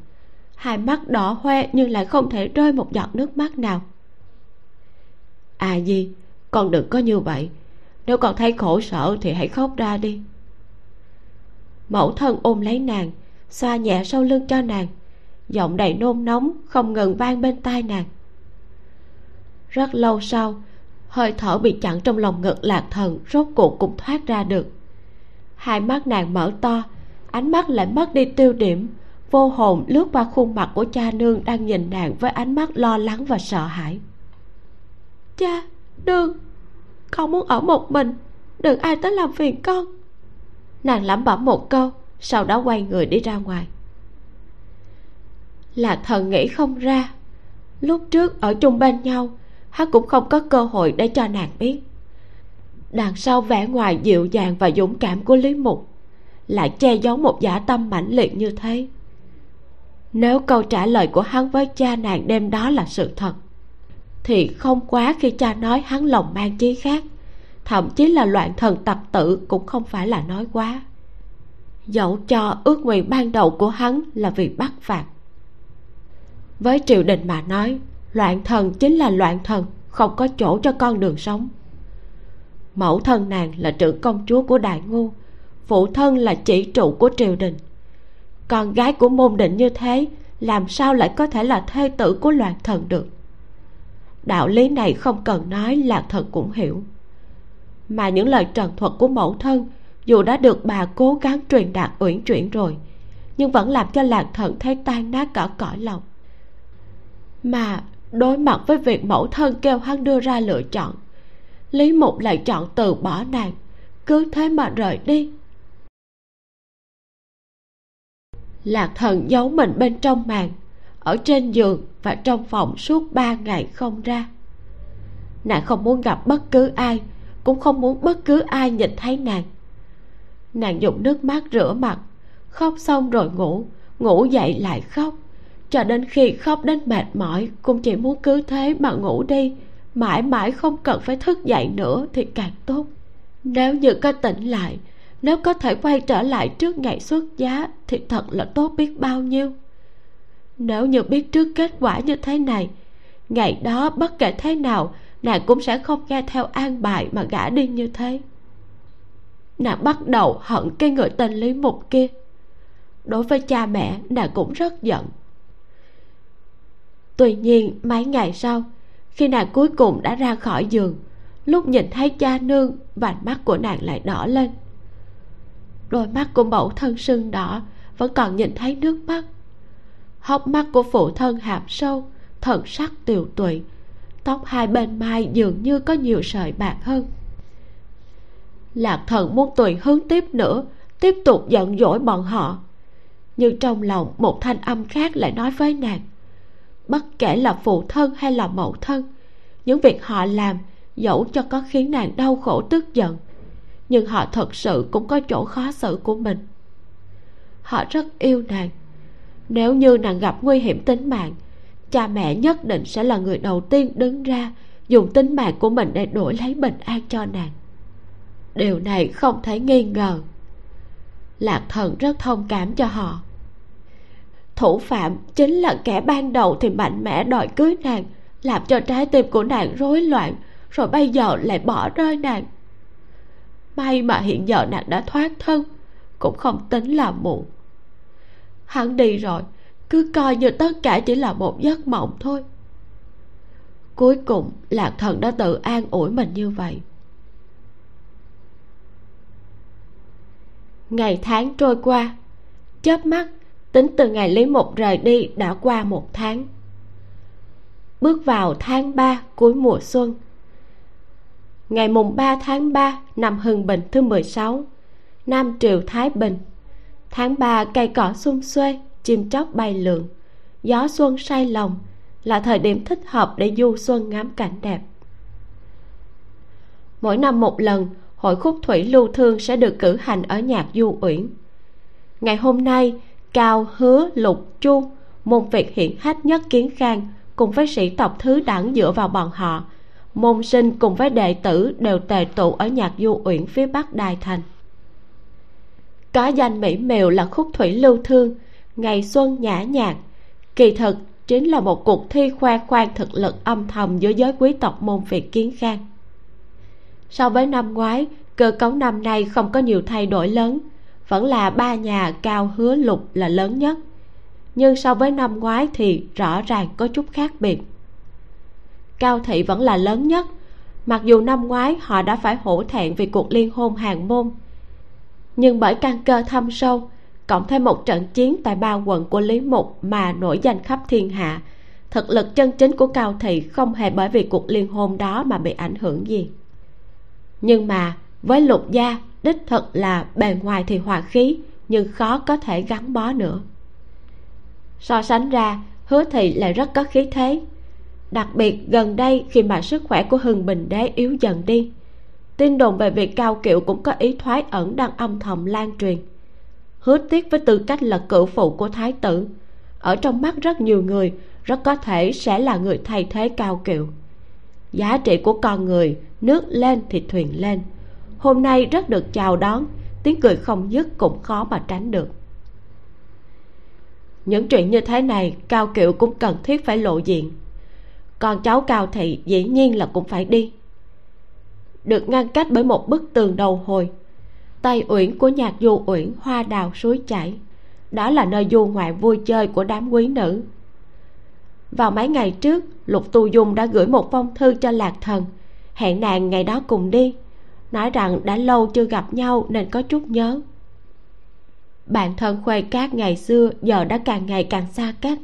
Hai mắt đỏ hoe nhưng lại không thể rơi một giọt nước mắt nào. À gì, con đừng có như vậy. Nếu con thấy khổ sở thì hãy khóc ra đi mẫu thân ôm lấy nàng, xoa nhẹ sau lưng cho nàng. Giọng đầy nôn nóng, không ngừng vang bên tai nàng. Rất lâu sau, hơi thở bị chặn trong lòng ngực lạc thần rốt cuộc cũng thoát ra được. Hai mắt nàng mở to, ánh mắt lại mất đi tiêu điểm. Vô hồn lướt qua khuôn mặt của cha nương đang nhìn nàng với ánh mắt lo lắng và sợ hãi. Cha, nương, con muốn ở một mình. Đừng ai tới làm phiền con nàng lẩm bẩm một câu, sau đó quay người đi ra ngoài. Là thần nghĩ không ra, lúc trước ở chung bên nhau, hắn cũng không có cơ hội để cho nàng biết. Đằng sau vẻ ngoài dịu dàng và dũng cảm của lý mục lại che giấu một giả tâm mãnh liệt như thế. Nếu câu trả lời của hắn với cha nàng đêm đó là sự thật, thì không quá khi cha nói hắn lòng mang chí khác thậm chí là loạn thần tập tử cũng không phải là nói quá. Dẫu cho ước nguyện ban đầu của hắn là vì bắt phạt. Với triều đình mà nói, loạn thần chính là loạn thần, không có chỗ cho con đường sống. Mẫu thân nàng là trưởng công chúa của đại ngu, phụ thân là chỉ trụ của triều đình. Con gái của môn định như thế, làm sao lại có thể là thê tử của loạn thần được? Đạo lý này không cần nói lạc thần cũng hiểu mà những lời trần thuật của mẫu thân, dù đã được bà cố gắng truyền đạt, uyển chuyển rồi, nhưng vẫn làm cho lạc thần thấy tan nát cả cõi lòng. Mà đối mặt với việc mẫu thân kêu hắn đưa ra lựa chọn, lý mục lại chọn từ bỏ nàng, cứ thế mà rời đi. Lạc thần giấu mình bên trong màn, ở trên giường và trong phòng suốt ba ngày không ra. Nàng không muốn gặp bất cứ ai cũng không muốn bất cứ ai nhìn thấy nàng. Nàng dùng nước mắt rửa mặt, khóc xong rồi ngủ ngủ dậy lại khóc. Cho đến khi khóc đến mệt mỏi, cũng chỉ muốn cứ thế mà ngủ đi, mãi mãi không cần phải thức dậy nữa thì càng tốt. Nếu như có tỉnh lại, nếu có thể quay trở lại trước ngày xuất giá thì thật là tốt biết bao nhiêu. Nếu như biết trước kết quả như thế này, ngày đó bất kể thế nào nàng cũng sẽ không nghe theo an bài mà gã đi như thế. Nàng bắt đầu hận cái người tên lý mục kia. Đối với cha mẹ, nàng cũng rất giận. Tuy nhiên, mấy ngày sau, khi nàng cuối cùng đã ra khỏi giường, lúc nhìn thấy cha nương, vành mắt của nàng lại đỏ lên. Đôi mắt của mẫu thân sưng đỏ, vẫn còn nhìn thấy nước mắt. Hốc mắt của phụ thân hạp sâu, thần sắc tiều tụy tóc hai bên mai dường như có nhiều sợi bạc hơn. Lạc thần muốn tùy hướng tiếp nữa, tiếp tục giận dỗi bọn họ. Nhưng trong lòng một thanh âm khác lại nói với nàng, bất kể là phụ thân hay là mẫu thân, những việc họ làm dẫu cho có khiến nàng đau khổ tức giận, nhưng họ thật sự cũng có chỗ khó xử của mình. Họ rất yêu nàng. Nếu như nàng gặp nguy hiểm tính mạng cha mẹ nhất định sẽ là người đầu tiên đứng ra, dùng tính mạng của mình để đổi lấy bình an cho nàng. Điều này không thể nghi ngờ. Lạc thần rất thông cảm cho họ. Thủ phạm chính là kẻ ban đầu thì mạnh mẽ đòi cưới nàng, làm cho trái tim của nàng rối loạn, rồi bây giờ lại bỏ rơi nàng. May mà hiện giờ nàng đã thoát thân, cũng không tính là muộn. Hắn đi rồi cứ coi như tất cả chỉ là một giấc mộng thôi. Cuối cùng, lạc thần đã tự an ủi mình như vậy. Ngày tháng trôi qua, chớp mắt, tính từ ngày lý mục rời đi đã qua một tháng. Bước vào tháng ba cuối mùa xuân. Ngày mùng ba tháng ba năm hưng bình thứ mười sáu, nam triều thái bình. Tháng ba, cây cỏ xum xuê chim chóc bay lượn. Gió xuân say lòng, là thời điểm thích hợp để du xuân ngắm cảnh đẹp. Mỗi năm một lần, hội khúc thủy lưu thương sẽ được cử hành ở nhạc du uyển. Ngày hôm nay, cao hứa, lục chu môn việt hiển hách nhất kiến khang cùng với sĩ tộc thứ đẳng dựa vào bọn họ, môn sinh cùng với đệ tử đều tề tụ ở nhạc du uyển phía bắc đài thành. Có danh mỹ miều là khúc thủy lưu thương ngày xuân nhã nhạc. Kỳ thực, chính là một cuộc thi khoe khoang thực lực âm thầm giữa giới quý tộc môn việt kiến khang. So với năm ngoái, cơ cấu năm nay không có nhiều thay đổi lớn. Vẫn là ba nhà cao hứa lục là lớn nhất. Nhưng so với năm ngoái thì rõ ràng có chút khác biệt. Cao thị vẫn là lớn nhất. Mặc dù năm ngoái họ đã phải hổ thẹn vì cuộc liên hôn hàng môn. Nhưng bởi căn cơ thâm sâu cộng thêm một trận chiến tại ba quận của lý mục mà nổi danh khắp thiên hạ. Thực lực chân chính của cao thị không hề bởi vì cuộc liên hôn đó mà bị ảnh hưởng gì. Nhưng mà, với lục gia, đích thực là bề ngoài thì hòa khí, nhưng khó có thể gắn bó nữa. So sánh ra, hứa thị lại rất có khí thế. Đặc biệt gần đây khi mà sức khỏe của hưng bình đế yếu dần đi, tin đồn về việc cao kiệu cũng có ý thoái ẩn đang âm thầm lan truyền hứa tiếc với tư cách là cửu phụ của thái tử. Ở trong mắt rất nhiều người, rất có thể sẽ là người thay thế cao kiệu. Giá trị của con người, nước lên thì thuyền lên. Hôm nay rất được chào đón, tiếng cười không dứt cũng khó mà tránh được. Những chuyện như thế này, cao kiệu cũng cần thiết phải lộ diện. Con cháu cao thị dĩ nhiên là cũng phải đi. Được ngăn cách bởi một bức tường đầu hồi tây uyển của nhạc du uyển hoa đào suối chảy. Đó là nơi du ngoại vui chơi của đám quý nữ. Vào mấy ngày trước, lục tu dung đã gửi một phong thư cho lạc thần. Hẹn nàng ngày đó cùng đi. Nói rằng đã lâu chưa gặp nhau nên có chút nhớ. Bạn thân khuê cát ngày xưa giờ đã càng ngày càng xa cách.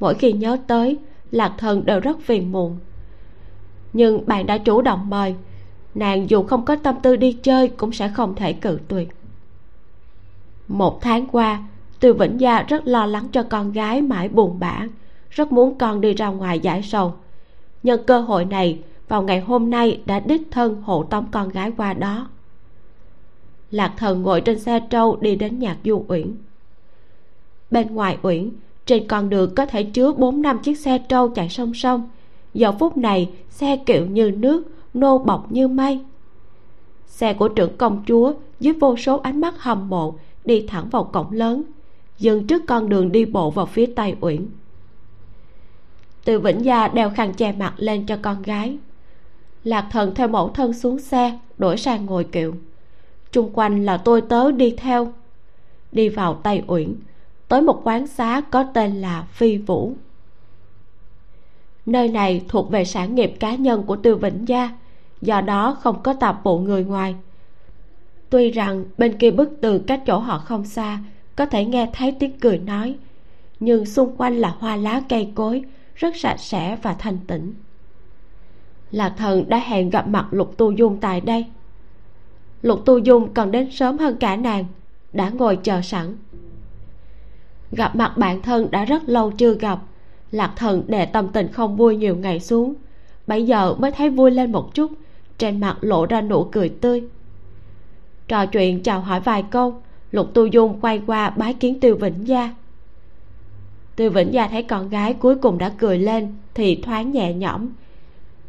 Mỗi khi nhớ tới, lạc thần đều rất phiền muộn. Nhưng bạn đã chủ động mời nàng dù không có tâm tư đi chơi cũng sẽ không thể cự tuyệt. Một tháng qua, từ vĩnh gia rất lo lắng cho con gái mãi buồn bã, rất muốn con đi ra ngoài giải sầu. Nhân cơ hội này, vào ngày hôm nay đã đích thân hộ tống con gái qua đó. Lạc thần ngồi trên xe trâu đi đến nhạc du uyển. Bên ngoài uyển, trên con đường có thể chứa bốn năm chiếc xe trâu chạy song song. Giờ phút này, xe kiệu như nước nô bọc như mây. Xe của trưởng công chúa dưới vô số ánh mắt hâm mộ đi thẳng vào cổng lớn, dừng trước con đường đi bộ vào phía tây uyển. Từ vĩnh gia đeo khăn che mặt lên cho con gái. Lạc thần theo mẫu thân xuống xe, đổi sang ngồi kiệu. Chung quanh là tôi tớ đi theo. Đi vào tây uyển, tới một quán xá có tên là phi vũ. Nơi này thuộc về sản nghiệp cá nhân của tư vĩnh gia do đó không có tạp vụ người ngoài. Tuy rằng bên kia bức tường cách chỗ họ không xa, có thể nghe thấy tiếng cười nói, nhưng xung quanh là hoa lá cây cối, rất sạch sẽ và thanh tĩnh lạc thần đã hẹn gặp mặt lục tu dung tại đây. Lục tu dung còn đến sớm hơn cả nàng, đã ngồi chờ sẵn. Gặp mặt bạn thân đã rất lâu chưa gặp, lạc thần đè tâm tình không vui nhiều ngày xuống bây giờ mới thấy vui lên một chút trên mặt lộ ra nụ cười tươi. Trò chuyện chào hỏi vài câu, lục tu dung quay qua bái kiến tiêu vĩnh gia. Tiêu vĩnh gia thấy con gái cuối cùng đã cười lên thì thoáng nhẹ nhõm.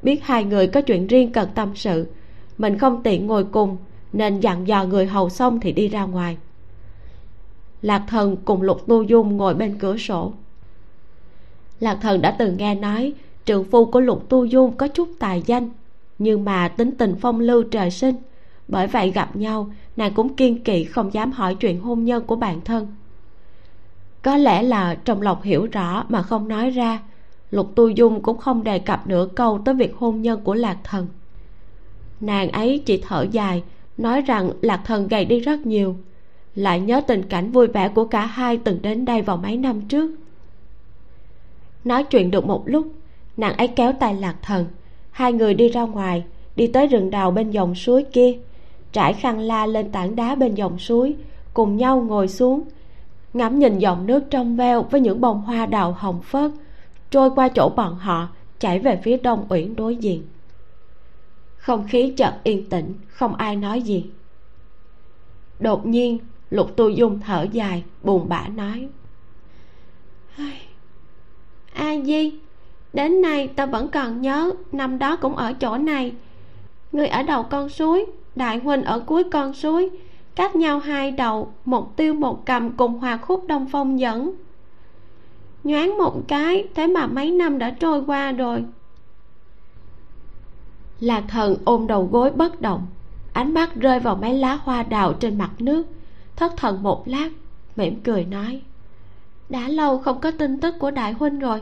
Biết hai người có chuyện riêng cần tâm sự, mình không tiện ngồi cùng nên dặn dò người hầu xong thì đi ra ngoài. Lạc thần cùng lục tu dung ngồi bên cửa sổ. Lạc thần đã từng nghe nói trượng phu của lục tu dung có chút tài danh nhưng mà tính tình phong lưu trời sinh, bởi vậy gặp nhau, nàng cũng kiên kỵ không dám hỏi chuyện hôn nhân của bản thân. Có lẽ là trong lòng hiểu rõ mà không nói ra, lục tu dung cũng không đề cập nửa câu tới việc hôn nhân của lạc thần. Nàng ấy chỉ thở dài, nói rằng lạc thần gầy đi rất nhiều, lại nhớ tình cảnh vui vẻ của cả hai từng đến đây vào mấy năm trước. Nói chuyện được một lúc, nàng ấy kéo tay lạc thần hai người đi ra ngoài, đi tới rừng đào bên dòng suối kia. Trải khăn la lên tảng đá bên dòng suối, cùng nhau ngồi xuống, ngắm nhìn dòng nước trong veo với những bông hoa đào hồng phớt, trôi qua chỗ bọn họ, chảy về phía đông uyển đối diện. Không khí chợt yên tĩnh, không ai nói gì. Đột nhiên, lục tu dung thở dài, buồn bã nói. A di? Đến nay ta vẫn còn nhớ năm đó cũng ở chỗ này. Người ở đầu con suối, đại huynh ở cuối con suối, cách nhau hai đầu, một tiêu một cầm cùng hòa khúc đông phong dẫn. Nhoáng một cái, thế mà mấy năm đã trôi qua rồi. Lạc thần ôm đầu gối bất động, ánh mắt rơi vào mấy lá hoa đào trên mặt nước, thất thần một lát, mỉm cười nói, đã lâu không có tin tức của đại huynh rồi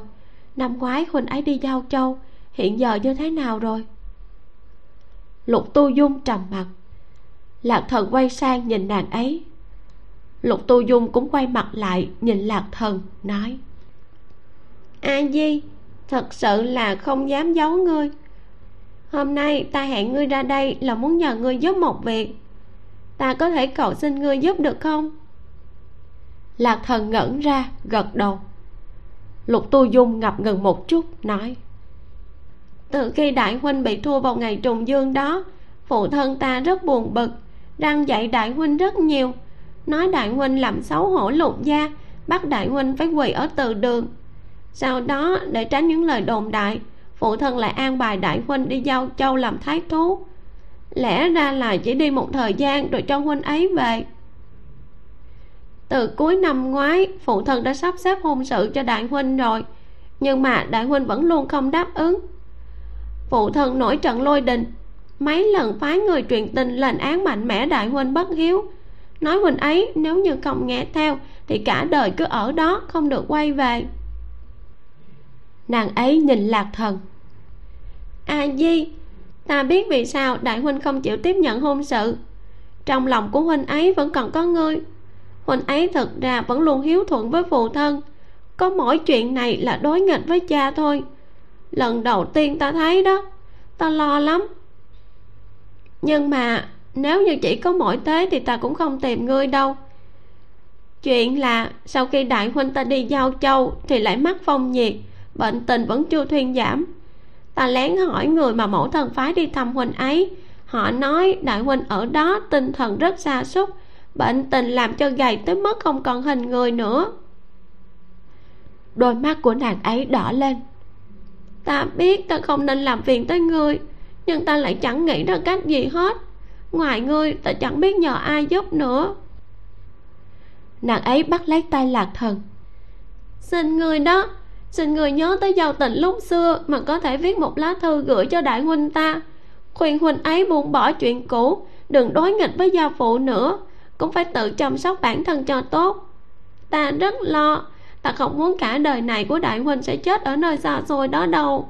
năm ngoái huynh ấy đi giao châu, hiện giờ như thế nào rồi? Lục tu dung trầm mặt. Lạc thần quay sang nhìn nàng ấy. Lục tu dung cũng quay mặt lại nhìn lạc thần, nói a di, thật sự là không dám giấu ngươi. Hôm nay ta hẹn ngươi ra đây là muốn nhờ ngươi giúp một việc. Ta có thể cầu xin ngươi giúp được không? Lạc thần ngẩn ra, gật đầu lục tu dung ngập ngừng một chút, nói, từ khi đại huynh bị thua vào ngày trùng dương đó, phụ thân ta rất buồn bực răng dạy đại huynh rất nhiều. Nói đại huynh làm xấu hổ lục gia, bắt đại huynh phải quỳ ở từ đường. Sau đó, để tránh những lời đồn đại, phụ thân lại an bài đại huynh đi giao châu làm thái thú. Lẽ ra là chỉ đi một thời gian rồi cho huynh ấy về từ cuối năm ngoái, phụ thân đã sắp xếp hôn sự cho đại huynh rồi, nhưng mà đại huynh vẫn luôn không đáp ứng. Phụ thân nổi trận lôi đình, mấy lần phái người truyền tin lên án mạnh mẽ đại huynh bất hiếu. Nói huynh ấy, nếu như không nghe theo, thì cả đời cứ ở đó, không được quay về. Nàng ấy nhìn lạc thần. A di, ta biết vì sao đại huynh không chịu tiếp nhận hôn sự. Trong lòng của huynh ấy vẫn còn có ngươi huynh ấy thật ra vẫn luôn hiếu thuận với phụ thân. Có mỗi chuyện này là đối nghịch với cha thôi. Lần đầu tiên ta thấy đó, ta lo lắm. Nhưng mà nếu như chỉ có mỗi thế thì ta cũng không tìm ngươi đâu. Chuyện là sau khi đại huynh ta đi giao châu thì lại mắc phong nhiệt, bệnh tình vẫn chưa thuyên giảm. Ta lén hỏi người mà mẫu thân phái đi thăm huynh ấy. Họ nói đại huynh ở đó tinh thần rất xa xúc bệnh tình làm cho gầy tới mức không còn hình người nữa. Đôi mắt của nàng ấy đỏ lên. Ta biết ta không nên làm phiền tới ngươi nhưng ta lại chẳng nghĩ ra cách gì hết. Ngoài ngươi ta chẳng biết nhờ ai giúp nữa. Nàng ấy bắt lấy tay lạc thần. Xin ngươi đó, xin người nhớ tới giao tình lúc xưa mà có thể viết một lá thư gửi cho đại huynh ta. Khuyên huynh ấy buông bỏ chuyện cũ, đừng đối nghịch với gia phụ nữa cũng phải tự chăm sóc bản thân cho tốt. Ta rất lo, ta không muốn cả đời này của đại huynh sẽ chết ở nơi xa xôi đó đâu.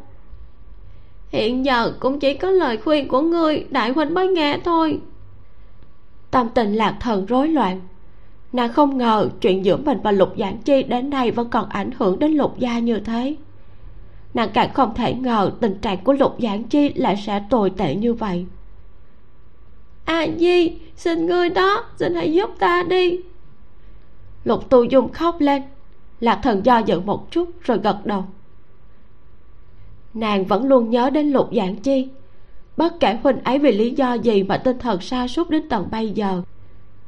Hiện giờ cũng chỉ có lời khuyên của ngươi, đại huynh mới nghe thôi. Tâm tình lạc thần rối loạn. Nàng không ngờ chuyện giữa mình và lục giảng chi đến nay vẫn còn ảnh hưởng đến lục gia như thế. Nàng càng không thể ngờ tình trạng của lục giảng chi lại sẽ tồi tệ như vậy a di, xin ngươi đó, xin hãy giúp ta đi. Lục tu dung khóc lên. Lạc thần do dự một chút rồi gật đầu. Nàng vẫn luôn nhớ đến lục giảng chi. Bất kể huynh ấy vì lý do gì mà tinh thần sa sút đến tận bây giờ,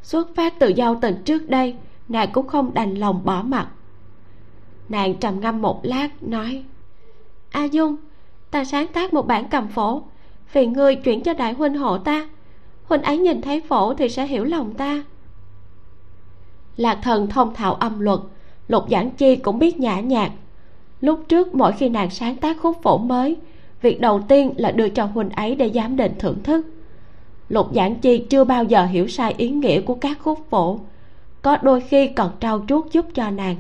xuất phát từ giao tình trước đây, nàng cũng không đành lòng bỏ mặt. Nàng trầm ngâm một lát, nói, a dung, ta sáng tác một bản cầm phổ phiền ngươi chuyển cho đại huynh hộ ta huynh ấy nhìn thấy phổ thì sẽ hiểu lòng ta. Lạc thần thông thạo âm luật, lục giảng chi cũng biết nhã nhạc. Lúc trước mỗi khi nàng sáng tác khúc phổ mới, việc đầu tiên là đưa cho huynh ấy để giám định thưởng thức. Lục giảng chi chưa bao giờ hiểu sai ý nghĩa của các khúc phổ, có đôi khi còn trao chuốt giúp cho nàng.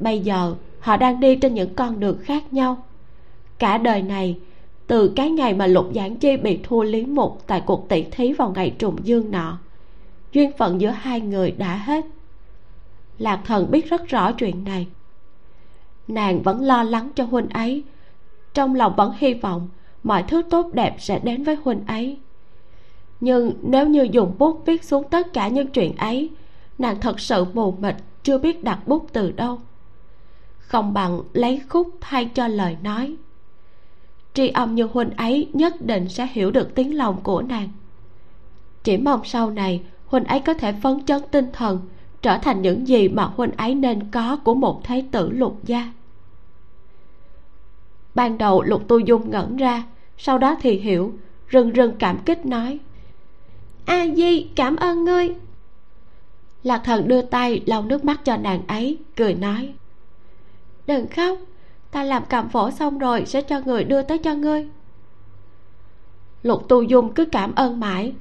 Bây giờ, họ đang đi trên những con đường khác nhau. Cả đời này từ cái ngày mà lục giảng chi bị thua lý mục tại cuộc tỷ thí vào ngày trùng dương nọ, duyên phận giữa hai người đã hết. Lạc thần biết rất rõ chuyện này. Nàng vẫn lo lắng cho huynh ấy. Trong lòng vẫn hy vọng mọi thứ tốt đẹp sẽ đến với huynh ấy. Nhưng nếu như dùng bút viết xuống tất cả những chuyện ấy, nàng thật sự mù mịt, chưa biết đặt bút từ đâu. Không bằng lấy khúc thay cho lời nói tri âm như huynh ấy nhất định sẽ hiểu được tiếng lòng của nàng. Chỉ mong sau này, huynh ấy có thể phấn chấn tinh thần, trở thành những gì mà huynh ấy nên có của một thái tử lục gia. Ban đầu lục tu dung ngẩn ra, sau đó thì hiểu, rưng rưng cảm kích nói, a di, cảm ơn ngươi. Lạc thần đưa tay lau nước mắt cho nàng ấy, cười nói, đừng khóc ta làm cảm phổ xong rồi sẽ cho người đưa tới cho ngươi. Lục tu dung cứ cảm ơn mãi,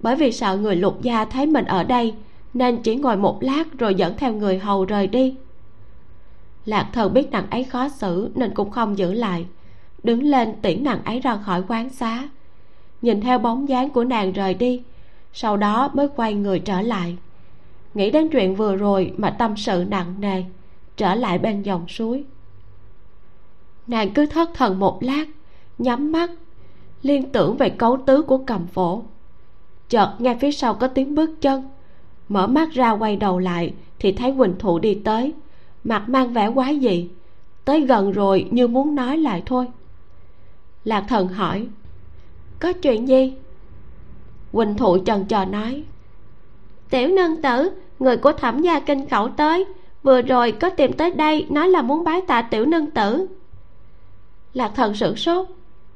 bởi vì sợ người lục gia thấy mình ở đây, nên chỉ ngồi một lát rồi dẫn theo người hầu rời đi. Lạc thần biết nàng ấy khó xử nên cũng không giữ lại, đứng lên tiễn nàng ấy ra khỏi quán xá. Nhìn theo bóng dáng của nàng rời đi, sau đó mới quay người trở lại. Nghĩ đến chuyện vừa rồi mà tâm sự nặng nề, trở lại bên dòng suối nàng cứ thất thần một lát, nhắm mắt, liên tưởng về cấu tứ của cầm phổ. Chợt nghe phía sau có tiếng bước chân, mở mắt ra quay đầu lại thì thấy quỳnh thụ đi tới, mặt mang vẻ quái dị, tới gần rồi như muốn nói lại thôi. Lạc thần hỏi, có chuyện gì? Quỳnh thụ chần chờ nói, tiểu nương tử, người của thẩm gia kinh khẩu tới, vừa rồi có tìm tới đây nói là muốn bái tạ tiểu nương tử lạc thần sửng sốt.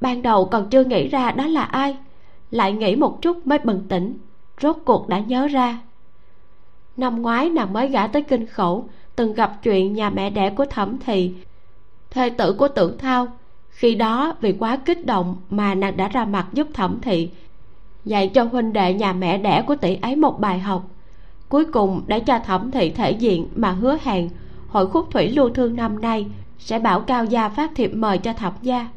Ban đầu còn chưa nghĩ ra đó là ai. Lại nghĩ một chút mới bừng tỉnh, rốt cuộc đã nhớ ra. Năm ngoái nàng mới gả tới kinh khẩu, từng gặp chuyện nhà mẹ đẻ của thẩm thị, thê tử của tưởng thao. Khi đó, vì quá kích động mà nàng đã ra mặt giúp thẩm thị, dạy cho huynh đệ nhà mẹ đẻ của tỷ ấy một bài học. Cuối cùng để cho thẩm thị thể diện mà hứa hẹn, hội khúc thủy lưu thương năm nay sẽ bảo cao gia phát thiệp mời cho thẩm gia.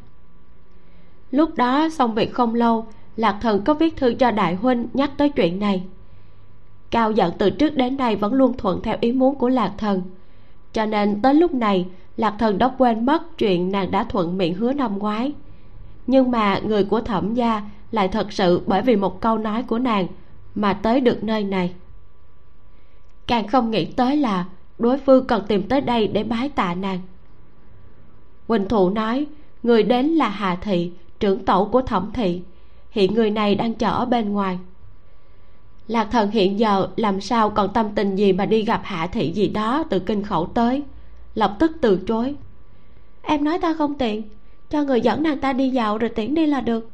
Lúc đó xong việc không lâu, lạc thần có viết thư cho đại huynh nhắc tới chuyện này. Cao giận từ trước đến nay vẫn luôn thuận theo ý muốn của lạc thần. Cho nên tới lúc này, lạc thần đã quên mất chuyện nàng đã thuận miệng hứa năm ngoái. Nhưng mà người của thẩm gia lại thật sự bởi vì một câu nói của nàng mà tới được nơi này. Càng không nghĩ tới là đối phương còn tìm tới đây để bái tạ nàng quỳnh thụ nói, người đến là hà thị, trưởng tổ của thẩm thị. Hiện người này đang chờ ở bên ngoài. Lạc thần hiện giờ làm sao còn tâm tình gì mà đi gặp hạ thị gì đó từ kinh khẩu tới? Lập tức từ chối. Em nói ta không tiện, cho người dẫn nàng ta đi dạo rồi tiễn đi là được.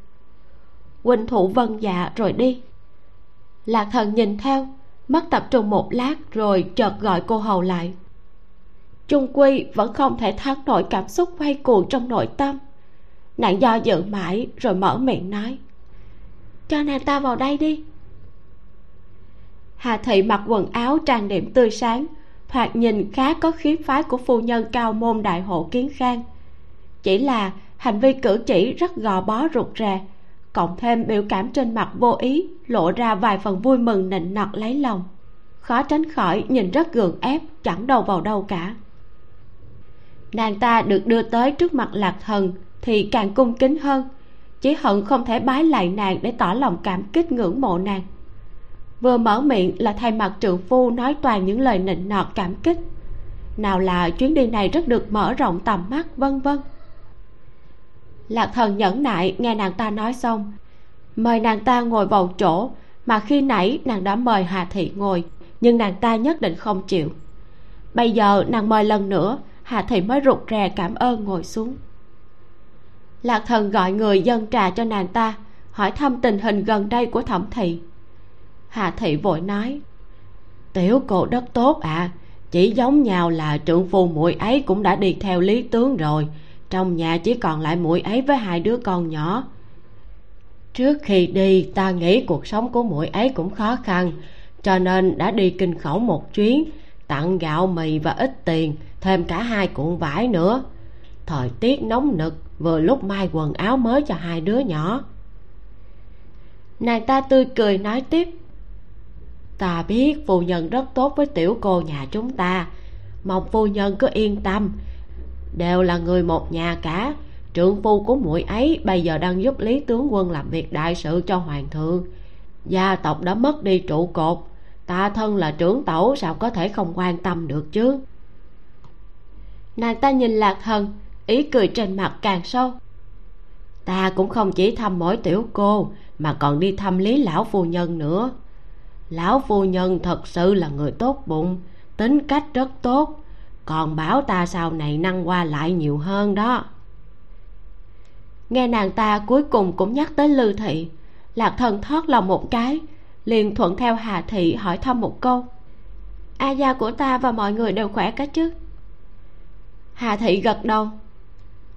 Quỳnh thụ vân dạ rồi đi. Lạc thần nhìn theo mất tập trung một lát rồi chợt gọi cô hầu lại trung quy vẫn không thể thắng nổi cảm xúc quay cuồng trong nội tâm. Nàng do dự mãi rồi mở miệng nói, cho nàng ta vào đây đi. Hà thị mặc quần áo trang điểm tươi sáng, thoạt nhìn khá có khí phái của phu nhân cao môn đại hộ kiến khang. Chỉ là hành vi cử chỉ rất gò bó rụt rè, cộng thêm biểu cảm trên mặt vô ý, lộ ra vài phần vui mừng nịnh nọt lấy lòng. Khó tránh khỏi nhìn rất gượng ép, chẳng đầu vào đâu cả nàng ta được đưa tới trước mặt lạc thần thì càng cung kính hơn chỉ hận không thể bái lại nàng để tỏ lòng cảm kích ngưỡng mộ nàng. Vừa mở miệng là thay mặt trượng phu nói toàn những lời nịnh nọt cảm kích. Nào là chuyến đi này rất được mở rộng tầm mắt, vân vân. Lạc thần nhẫn nại nghe nàng ta nói xong, mời nàng ta ngồi vào chỗ mà khi nãy nàng đã mời hà thị ngồi, nhưng nàng ta nhất định không chịu. Bây giờ nàng mời lần nữa hà thị mới rụt rè cảm ơn ngồi xuống. Lạc thần gọi người dân trà cho nàng ta hỏi thăm tình hình gần đây của thẩm thị. Hà thị vội nói tiểu cô đất tốt ạ à, chỉ giống nhau là trưởng phu muội ấy cũng đã đi theo lý tướng rồi trong nhà chỉ còn lại muội ấy với hai đứa con nhỏ. Trước khi đi ta nghĩ cuộc sống của muội ấy cũng khó khăn cho nên đã đi kinh khẩu một chuyến tặng gạo mì và ít tiền thêm cả hai cuộn vải nữa. Thời tiết nóng nực, vừa lúc may quần áo mới cho hai đứa nhỏ. Nàng ta tươi cười nói tiếp, ta biết phu nhân rất tốt với tiểu cô nhà chúng ta, mong phu nhân cứ yên tâm. Đều là người một nhà cả trượng phu của muội ấy bây giờ đang giúp lý tướng quân làm việc đại sự cho hoàng thượng. Gia tộc đã mất đi trụ cột, ta thân là trưởng tẩu sao có thể không quan tâm được chứ? Nàng ta nhìn lạc thần ý cười trên mặt càng sâu. Ta cũng không chỉ thăm mỗi tiểu cô, mà còn đi thăm lý lão phu nhân nữa. Lão phu nhân thật sự là người tốt bụng, tính cách rất tốt, còn bảo ta sau này năng qua lại nhiều hơn đó. Nghe nàng ta cuối cùng cũng nhắc tới lư thị, lạc thần thoát lòng một cái, liền thuận theo hà thị hỏi thăm một câu. A gia của ta và mọi người đều khỏe cả chứ? Hà thị gật đầu.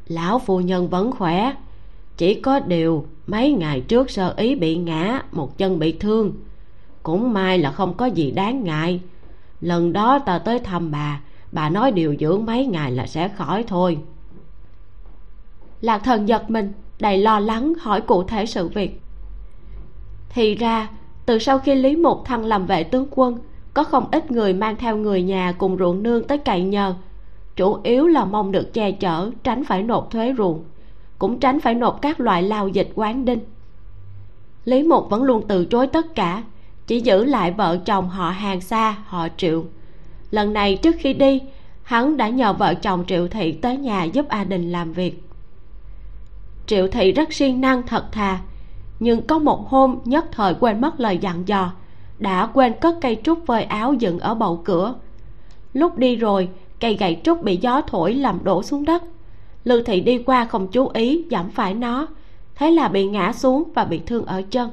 Lão phu nhân vẫn khỏe, chỉ có điều mấy ngày trước sơ ý bị ngã, một chân bị thương. Cũng may là không có gì đáng ngại. Lần đó ta tới thăm bà bà nói điều dưỡng mấy ngày là sẽ khỏi thôi. Lạc thần giật mình, đầy lo lắng hỏi cụ thể sự việc. Thì ra, từ sau khi lý mục thăng làm vệ tướng quân, có không ít người mang theo người nhà cùng ruộng nương tới cậy nhờ chủ yếu là mong được che chở, tránh phải nộp thuế ruộng, cũng tránh phải nộp các loại lao dịch quán đinh. Lý mục vẫn luôn từ chối tất cả, chỉ giữ lại vợ chồng họ hàng xa, họ triệu. Lần này trước khi đi, hắn đã nhờ vợ chồng triệu thị tới nhà giúp a đình làm việc. Triệu thị rất siêng năng, thật thà, nhưng có một hôm nhất thời quên mất lời dặn dò, đã quên cất cây trúc phơi áo dựng ở bậu cửa. Lúc đi rồi cây gậy trúc bị gió thổi làm đổ xuống đất. Lư thị đi qua không chú ý, giảm phải nó. Thế là bị ngã xuống và bị thương ở chân.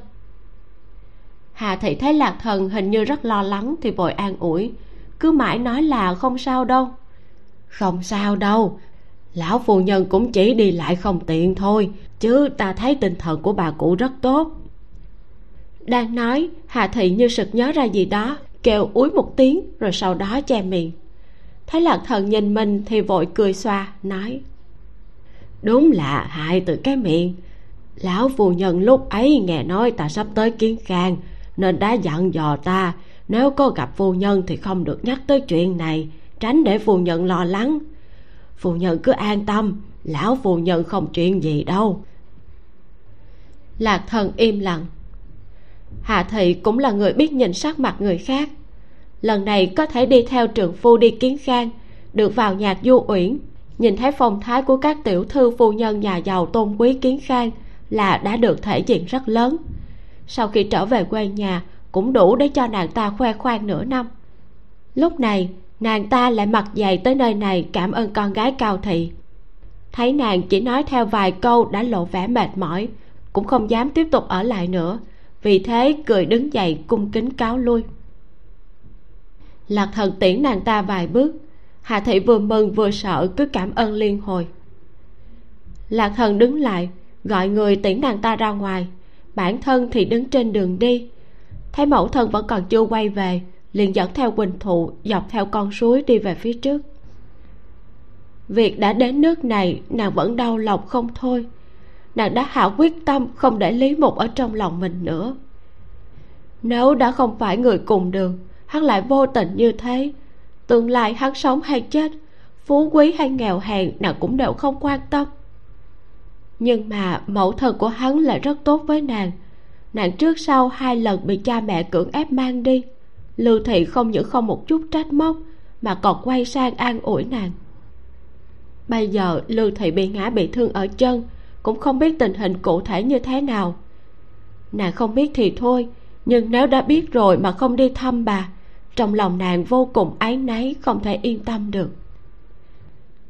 Hà thị thấy lạc thần hình như rất lo lắng thì vội an ủi. Cứ mãi nói là không sao đâu. Không sao đâu. Lão phu nhân cũng chỉ đi lại không tiện thôi, chứ ta thấy tinh thần của bà cụ rất tốt. Đang nói, hà thị như sực nhớ ra gì đó, kêu úi một tiếng rồi sau đó che miệng thấy lạc thần nhìn mình thì vội cười xoa, nói, đúng là hại từ cái miệng. Lão phu nhân lúc ấy nghe nói ta sắp tới kiến khang, nên đã dặn dò ta, nếu có gặp phu nhân thì không được nhắc tới chuyện này, tránh để phu nhân lo lắng. Phu nhân cứ an tâm, lão phu nhân không chuyện gì đâu. Lạc thần im lặng. Hạ thị cũng là người biết nhìn sắc mặt người khác lần này có thể đi theo trưởng phu đi kiến khang, được vào nhạc du uyển. Nhìn thấy phong thái của các tiểu thư phu nhân nhà giàu tôn quý kiến khang là đã được thể diện rất lớn. Sau khi trở về quê nhà, cũng đủ để cho nàng ta khoe khoang nửa năm. Lúc này, nàng ta lại mặc dày tới nơi này cảm ơn con gái cao thị. Thấy nàng chỉ nói theo vài câu đã lộ vẻ mệt mỏi, cũng không dám tiếp tục ở lại nữa, vì thế cười đứng dậy cung kính cáo lui lạc thần tiễn nàng ta vài bước. Hà thị vừa mừng vừa sợ, cứ cảm ơn liên hồi. Lạc thần đứng lại, gọi người tiễn nàng ta ra ngoài. Bản thân thì đứng trên đường đi. Thấy mẫu thân vẫn còn chưa quay về, liền dẫn theo quỳnh thụ, dọc theo con suối đi về phía trước. Việc đã đến nước này, nàng vẫn đau lòng không thôi. Nàng đã hạ quyết tâm không để lý mục ở trong lòng mình nữa. Nếu đã không phải người cùng đường hắn lại vô tình như thế. Tương lai hắn sống hay chết, phú quý hay nghèo hèn, nàng cũng đều không quan tâm. Nhưng mà mẫu thân của hắn lại rất tốt với nàng. Nàng trước sau hai lần bị cha mẹ cưỡng ép mang đi. Lưu thị không những không một chút trách móc, mà còn quay sang an ủi nàng. Bây giờ lưu thị bị ngã bị thương ở chân, cũng không biết tình hình cụ thể như thế nào. Nàng không biết thì thôi nhưng nếu đã biết rồi mà không đi thăm bà trong lòng nàng vô cùng áy náy không thể yên tâm được.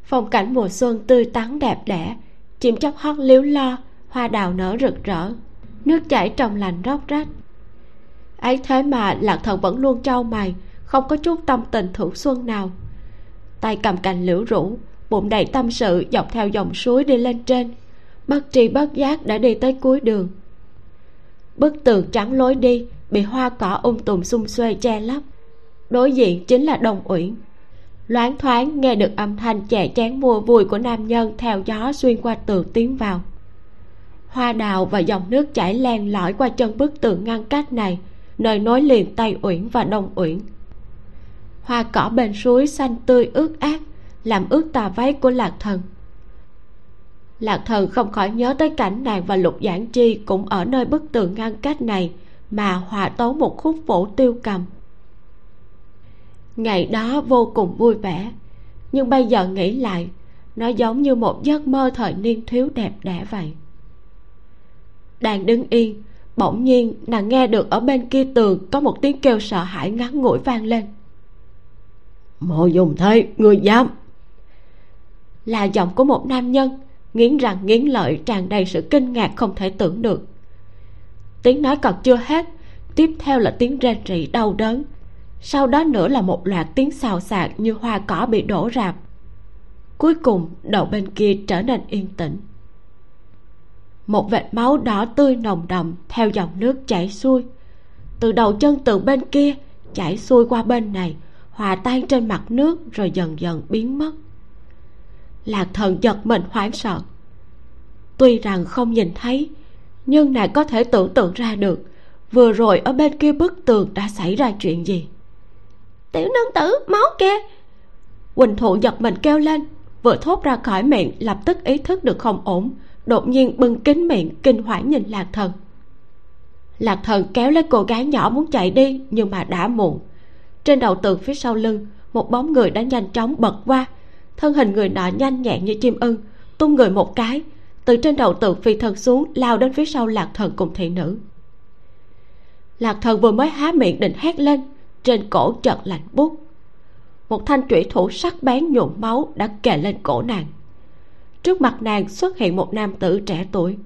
Phong cảnh mùa xuân tươi tắn đẹp đẽ chim chóc hót líu lo hoa đào nở rực rỡ nước chảy trong lành róc rách. Ấy thế mà lạc thần vẫn luôn trao mày không có chút tâm tình thưởng xuân nào. Tay cầm cành liễu rũ, bụng đầy tâm sự dọc theo dòng suối đi lên trên. Bất tri bất giác đã đi tới cuối đường bức tường trắng lối đi, bị hoa cỏ um tùm xung xuê che lấp. Đối diện chính là đồng uyển. Loáng thoáng nghe được âm thanh chè chén mua vui của nam nhân theo gió xuyên qua tường tiến vào. Hoa đào và dòng nước chảy len lỏi qua chân bức tường ngăn cách này, nơi nối liền tây uyển và đông uyển. Hoa cỏ bên suối xanh tươi ướt át, làm ướt tà váy của lạc thần lạc thần không khỏi nhớ tới cảnh nàng và lục giảng chi cũng ở nơi bức tường ngăn cách này mà hòa tấu một khúc phổ tiêu cầm. Ngày đó vô cùng vui vẻ nhưng bây giờ nghĩ lại nó giống như một giấc mơ thời niên thiếu đẹp đẽ vậy. Đang đứng yên bỗng nhiên nàng nghe được ở bên kia tường có một tiếng kêu sợ hãi ngắn ngủi vang lên. Mộ dùng thế người dám? Là giọng của một nam nhân nghiến răng nghiến lợi, tràn đầy sự kinh ngạc không thể tưởng được. Tiếng nói còn chưa hết, tiếp theo là tiếng rên rỉ đau đớn. Sau đó nữa là một loạt tiếng xào xạc như hoa cỏ bị đổ rạp. Cuối cùng, đầu bên kia trở nên yên tĩnh. Một vệt máu đỏ tươi nồng đậm theo dòng nước chảy xuôi. Từ đầu chân tường bên kia chảy xuôi qua bên này, hòa tan trên mặt nước rồi dần dần biến mất lạc thần giật mình hoảng sợ. Tuy rằng không nhìn thấy, nhưng nàng có thể tưởng tượng ra được vừa rồi ở bên kia bức tường đã xảy ra chuyện gì. Tiểu nương tử, máu kia! Quỳnh thụ giật mình kêu lên, vừa thốt ra khỏi miệng, lập tức ý thức được không ổn, đột nhiên bưng kín miệng, kinh hoảng nhìn lạc thần. Lạc thần kéo lấy cô gái nhỏ muốn chạy đi, nhưng mà đã muộn. Trên đầu tường phía sau lưng, một bóng người đã nhanh chóng bật qua thân hình người nọ nhanh nhẹn như chim ưng, tung người một cái, từ trên đầu tự phi thần xuống, lao đến phía sau lạc thần cùng thị nữ. Lạc thần vừa mới há miệng định hét lên, trên cổ chợt lạnh bút một thanh trụy thủ sắc bén nhuộm máu đã kề lên cổ nàng. Trước mặt nàng xuất hiện một nam tử trẻ tuổi.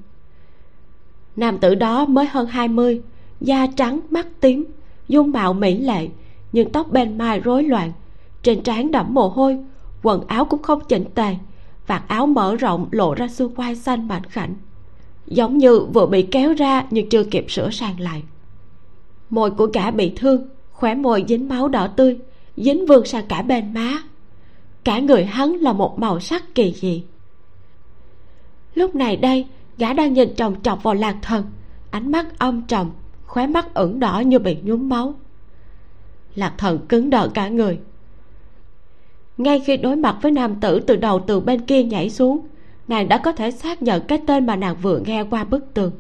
Nam tử đó mới hơn hai mươi, da trắng, mắt tím, dung mạo mỹ lệ, nhưng tóc bên mai rối loạn, trên trán đẫm mồ hôi quần áo cũng không chỉnh tề, vạt áo mở rộng lộ ra xương quai xanh mảnh khảnh. Giống như vừa bị kéo ra nhưng chưa kịp sửa sang lại. Môi của gã bị thương, khóe môi dính máu đỏ tươi, dính vương sang cả bên má. Cả người hắn là một màu sắc kỳ dị. Lúc này đây, gã đang nhìn chòng chọc vào lạc thần. Ánh mắt âm trầm, khóe mắt ửng đỏ như bị nhuốm máu. Lạc thần cứng đờ cả người ngay khi đối mặt với nam tử từ đầu từ bên kia nhảy xuống, nàng đã có thể xác nhận cái tên mà nàng vừa nghe qua bức tường.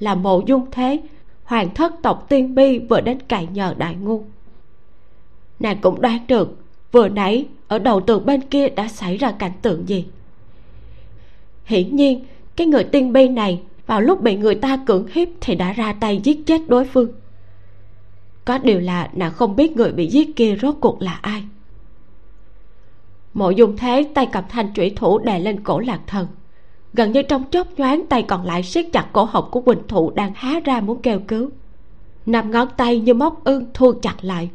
Là mộ dung thế, hoàng thất tộc tiên bi vừa đến cậy nhờ đại ngu. Nàng cũng đoán được, vừa nãy ở đầu tường bên kia đã xảy ra cảnh tượng gì. Hiển nhiên, cái người tiên bi này vào lúc bị người ta cưỡng hiếp thì đã ra tay giết chết đối phương. Có điều là nàng không biết người bị giết kia rốt cuộc là ai mộ dung thế tay cầm thanh trụy thủ đè lên cổ lạc thần. Gần như trong chốc nhoáng tay còn lại siết chặt cổ họng của quỳnh thụ đang há ra muốn kêu cứu. Năm ngón tay như móc ương thu chặt lại.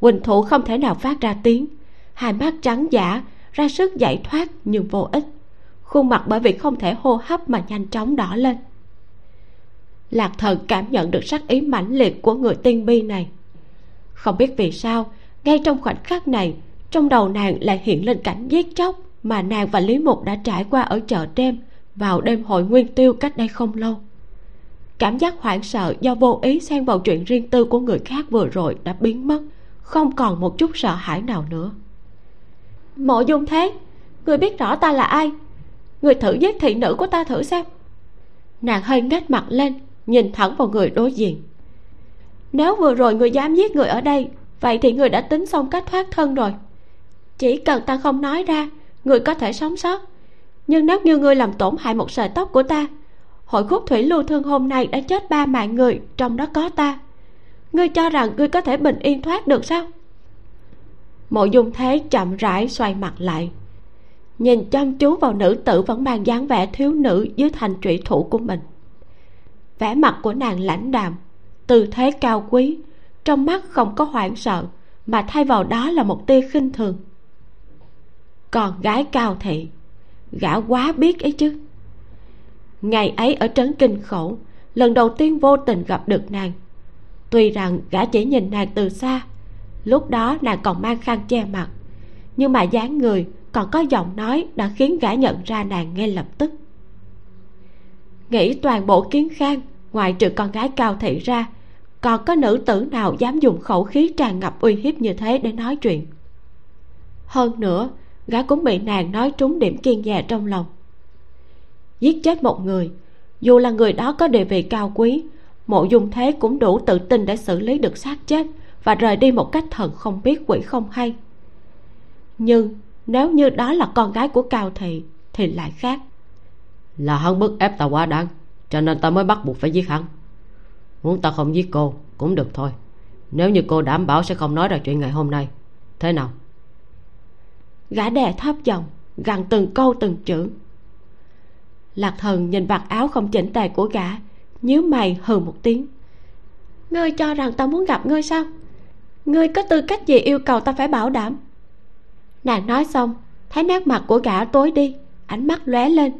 Quỳnh thụ không thể nào phát ra tiếng. Hai mắt trắng giả, ra sức giải thoát nhưng vô ích. Khuôn mặt bởi vì không thể hô hấp mà nhanh chóng đỏ lên. Lạc thần cảm nhận được sắc ý mãnh liệt của người tiên bi này. Không biết vì sao, ngay trong khoảnh khắc này trong đầu nàng lại hiện lên cảnh giết chóc mà nàng và lý mục đã trải qua ở chợ đêm, vào đêm hội nguyên tiêu cách đây không lâu. Cảm giác hoảng sợ do vô ý xen vào chuyện riêng tư của người khác vừa rồi đã biến mất, không còn một chút sợ hãi nào nữa. Mộ dung thế, người biết rõ ta là ai? Người thử giết thị nữ của ta thử xem. Nàng hơi ngách mặt lên, nhìn thẳng vào người đối diện. Nếu vừa rồi người dám giết người ở đây, vậy thì người đã tính xong cách thoát thân rồi chỉ cần ta không nói ra, người có thể sống sót. Nhưng nếu như người làm tổn hại một sợi tóc của ta, hội khúc thủy lưu thương hôm nay đã chết ba mạng người, trong đó có ta. Ngươi cho rằng ngươi có thể bình yên thoát được sao? Mộ dung thế chậm rãi xoay mặt lại. Nhìn chăm chú vào nữ tử vẫn mang dáng vẻ thiếu nữ dưới thành trụy thủ của mình. Vẻ mặt của nàng lãnh đạm, tư thế cao quý, trong mắt không có hoảng sợ, mà thay vào đó là một tia khinh thường còn gái cao thị. Gã quá biết ấy chứ. Ngày ấy ở trấn kinh khẩu, lần đầu tiên vô tình gặp được nàng. Tuy rằng gã chỉ nhìn nàng từ xa, lúc đó nàng còn mang khăn che mặt, nhưng mà dáng người còn có giọng nói đã khiến gã nhận ra nàng ngay lập tức. Nghĩ toàn bộ kiến khang, ngoài trừ con gái cao thị ra, còn có nữ tử nào dám dùng khẩu khí tràn ngập uy hiếp như thế để nói chuyện? Hơn nữa gã cũng bị nàng nói trúng điểm kiên dè trong lòng. Giết chết một người, dù là người đó có địa vị cao quý, mộ dung thế cũng đủ tự tin để xử lý được xác chết và rời đi một cách thần không biết quỷ không hay. Nhưng nếu như đó là con gái của cao thị, thì lại khác. Là hắn bức ép ta quá đáng, cho nên ta mới bắt buộc phải giết hắn. Muốn ta không giết cô cũng được thôi. Nếu như cô đảm bảo sẽ không nói ra chuyện ngày hôm nay, thế nào? Gã đè thấp giọng, gằn từng câu từng chữ. Lạc thần nhìn vạt áo không chỉnh tề của gã, nhíu mày hừ một tiếng. Ngươi cho rằng ta muốn gặp ngươi sao? Ngươi có tư cách gì yêu cầu ta phải bảo đảm? Nàng nói xong, thấy nét mặt của gã tối đi, ánh mắt lóe lên,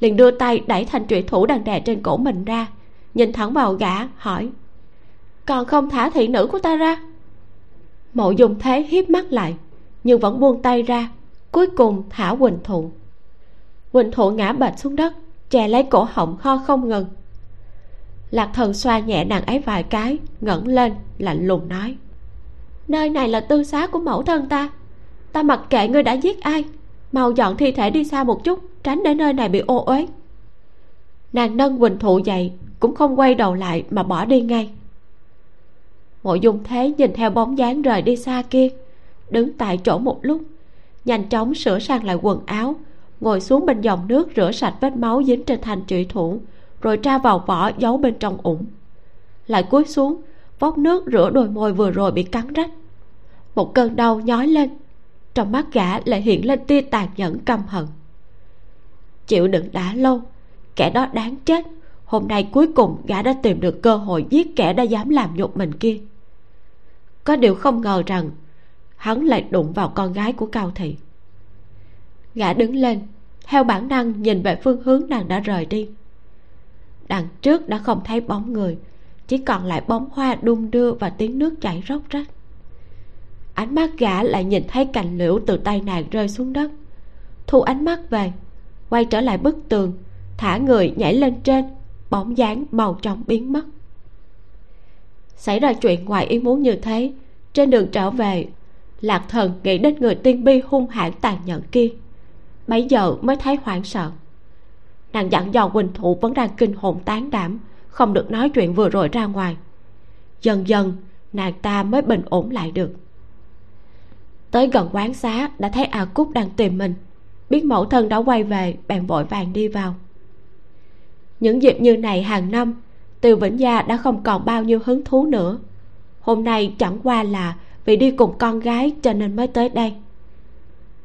liền đưa tay đẩy thành trụy thủ đang đè trên cổ mình ra, nhìn thẳng vào gã, hỏi, còn không thả thị nữ của ta ra? Mộ dùng thế hiếp mắt lại nhưng vẫn buông tay ra, cuối cùng thả quỳnh thụ. Quỳnh thụ ngã bệt xuống đất chè lấy cổ họng ho không ngừng. Lạc thần xoa nhẹ nàng ấy vài cái, ngẩng lên, lạnh lùng nói, nơi này là tư xá của mẫu thân ta. Ta mặc kệ ngươi đã giết ai, mau dọn thi thể đi xa một chút, tránh để nơi này bị ô uế. Nàng nâng quỳnh thụ dậy, cũng không quay đầu lại mà bỏ đi ngay. Mộ dung thế nhìn theo bóng dáng rời đi xa kia đứng tại chỗ một lúc, nhanh chóng sửa sang lại quần áo, ngồi xuống bên dòng nước rửa sạch vết máu dính trên thành trụy thủ, rồi tra vào vỏ giấu bên trong ủng. Lại cúi xuống vót nước rửa đôi môi vừa rồi bị cắn rách. Một cơn đau nhói lên, trong mắt gã lại hiện lên tia tàn nhẫn căm hận. Chịu đựng đã lâu, kẻ đó đáng chết, hôm nay cuối cùng gã đã tìm được cơ hội giết kẻ đã dám làm nhục mình kia. Có điều không ngờ rằng hắn lại đụng vào con gái của cao thị. Gã đứng lên, theo bản năng nhìn về phương hướng nàng đã rời đi. Đằng trước đã không thấy bóng người, chỉ còn lại bóng hoa đung đưa và tiếng nước chảy róc rách. Ánh mắt gã lại nhìn thấy cành liễu từ tay nàng rơi xuống đất. Thu ánh mắt về, quay trở lại bức tường, thả người nhảy lên trên, bóng dáng màu trong biến mất. Xảy ra chuyện ngoài ý muốn như thế, trên đường trở về lạc thần nghĩ đến người tiên bi hung hãn tàn nhẫn kia. Bấy giờ mới thấy hoảng sợ? Nàng dặn dò quỳnh thụ vẫn đang kinh hồn tán đảm, không được nói chuyện vừa rồi ra ngoài. Dần dần, nàng ta mới bình ổn lại được. Tới gần quán xá, đã thấy a cúc đang tìm mình. Biết mẫu thân đã quay về, bèn vội vàng đi vào. Những dịp như này hàng năm từ vĩnh gia đã không còn bao nhiêu hứng thú nữa. Hôm nay chẳng qua là vì đi cùng con gái cho nên mới tới đây.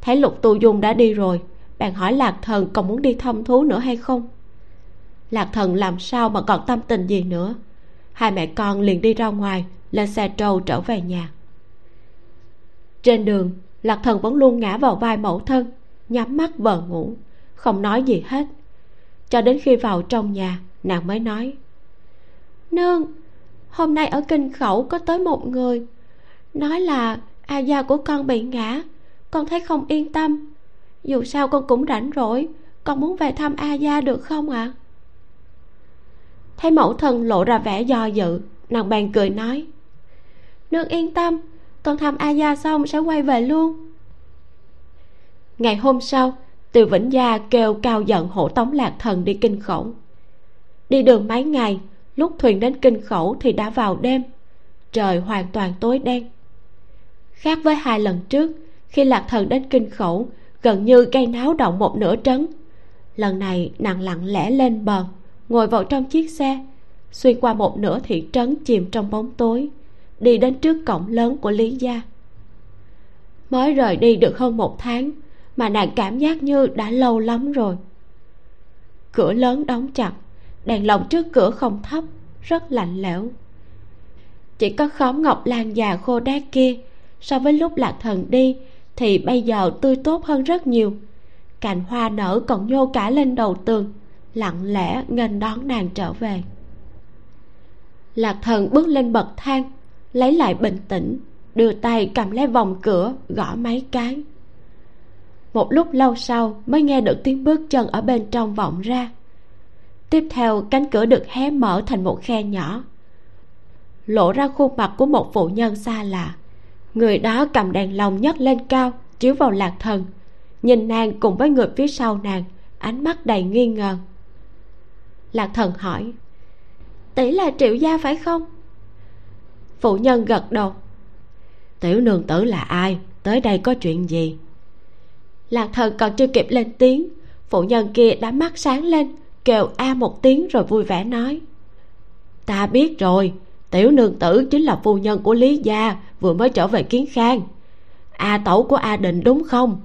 Thấy lục tu dung đã đi rồi, bạn hỏi lạc thần còn muốn đi thăm thú nữa hay không? Lạc thần làm sao mà còn tâm tình gì nữa? Hai mẹ con liền đi ra ngoài, lên xe trâu trở về nhà. Trên đường, lạc thần vẫn luôn ngã vào vai mẫu thân, nhắm mắt vờ ngủ, không nói gì hết. Cho đến khi vào trong nhà, nàng mới nói, nương, hôm nay ở kinh khẩu có tới một người nói là à, a gia của con bị ngã, con thấy không yên tâm. Dù sao con cũng rảnh rỗi, con muốn về thăm a gia được không ạ? À? thấy mẫu thân lộ ra vẻ do dự, nàng bèn cười nói, nương yên tâm, con thăm a gia xong sẽ quay về luôn. Ngày hôm sau, từ vĩnh gia kêu cao giận hổ tống lạc thần đi kinh khẩu. Đi đường mấy ngày, lúc thuyền đến kinh khẩu thì đã vào đêm, trời hoàn toàn tối đen khác với hai lần trước, khi lạc thần đến kinh khẩu, gần như gây náo động một nửa trấn. Lần này, nàng lặng lẽ lên bờ, ngồi vào trong chiếc xe, xuyên qua một nửa thị trấn chìm trong bóng tối, đi đến trước cổng lớn của lý gia. Mới rời đi được hơn một tháng, mà nàng cảm giác như đã lâu lắm rồi. Cửa lớn đóng chặt, đèn lồng trước cửa không thấp, rất lạnh lẽo. Chỉ có khóm ngọc lan già khô đét kia so với lúc lạc thần đi, thì bây giờ tươi tốt hơn rất nhiều. Cành hoa nở còn nhô cả lên đầu tường, lặng lẽ nghênh đón nàng trở về. Lạc thần bước lên bậc thang, lấy lại bình tĩnh, đưa tay cầm lấy vòng cửa, gõ mấy cái. Một lúc lâu sau mới nghe được tiếng bước chân ở bên trong vọng ra. Tiếp theo, cánh cửa được hé mở thành một khe nhỏ. Lộ ra khuôn mặt của một phụ nhân xa lạ người đó cầm đèn lồng nhấc lên cao, chiếu vào lạc thần. Nhìn nàng cùng với người phía sau nàng, ánh mắt đầy nghi ngờ. Lạc thần hỏi, tỷ là triệu gia phải không? Phụ nhân gật đầu, tiểu nương tử là ai, tới đây có chuyện gì? Lạc thần còn chưa kịp lên tiếng, phụ nhân kia đã mắt sáng lên, kêu a một tiếng rồi vui vẻ nói, ta biết rồi tiểu nương tử chính là phu nhân của lý gia, vừa mới trở về kiến khang. A tẩu của a định đúng không?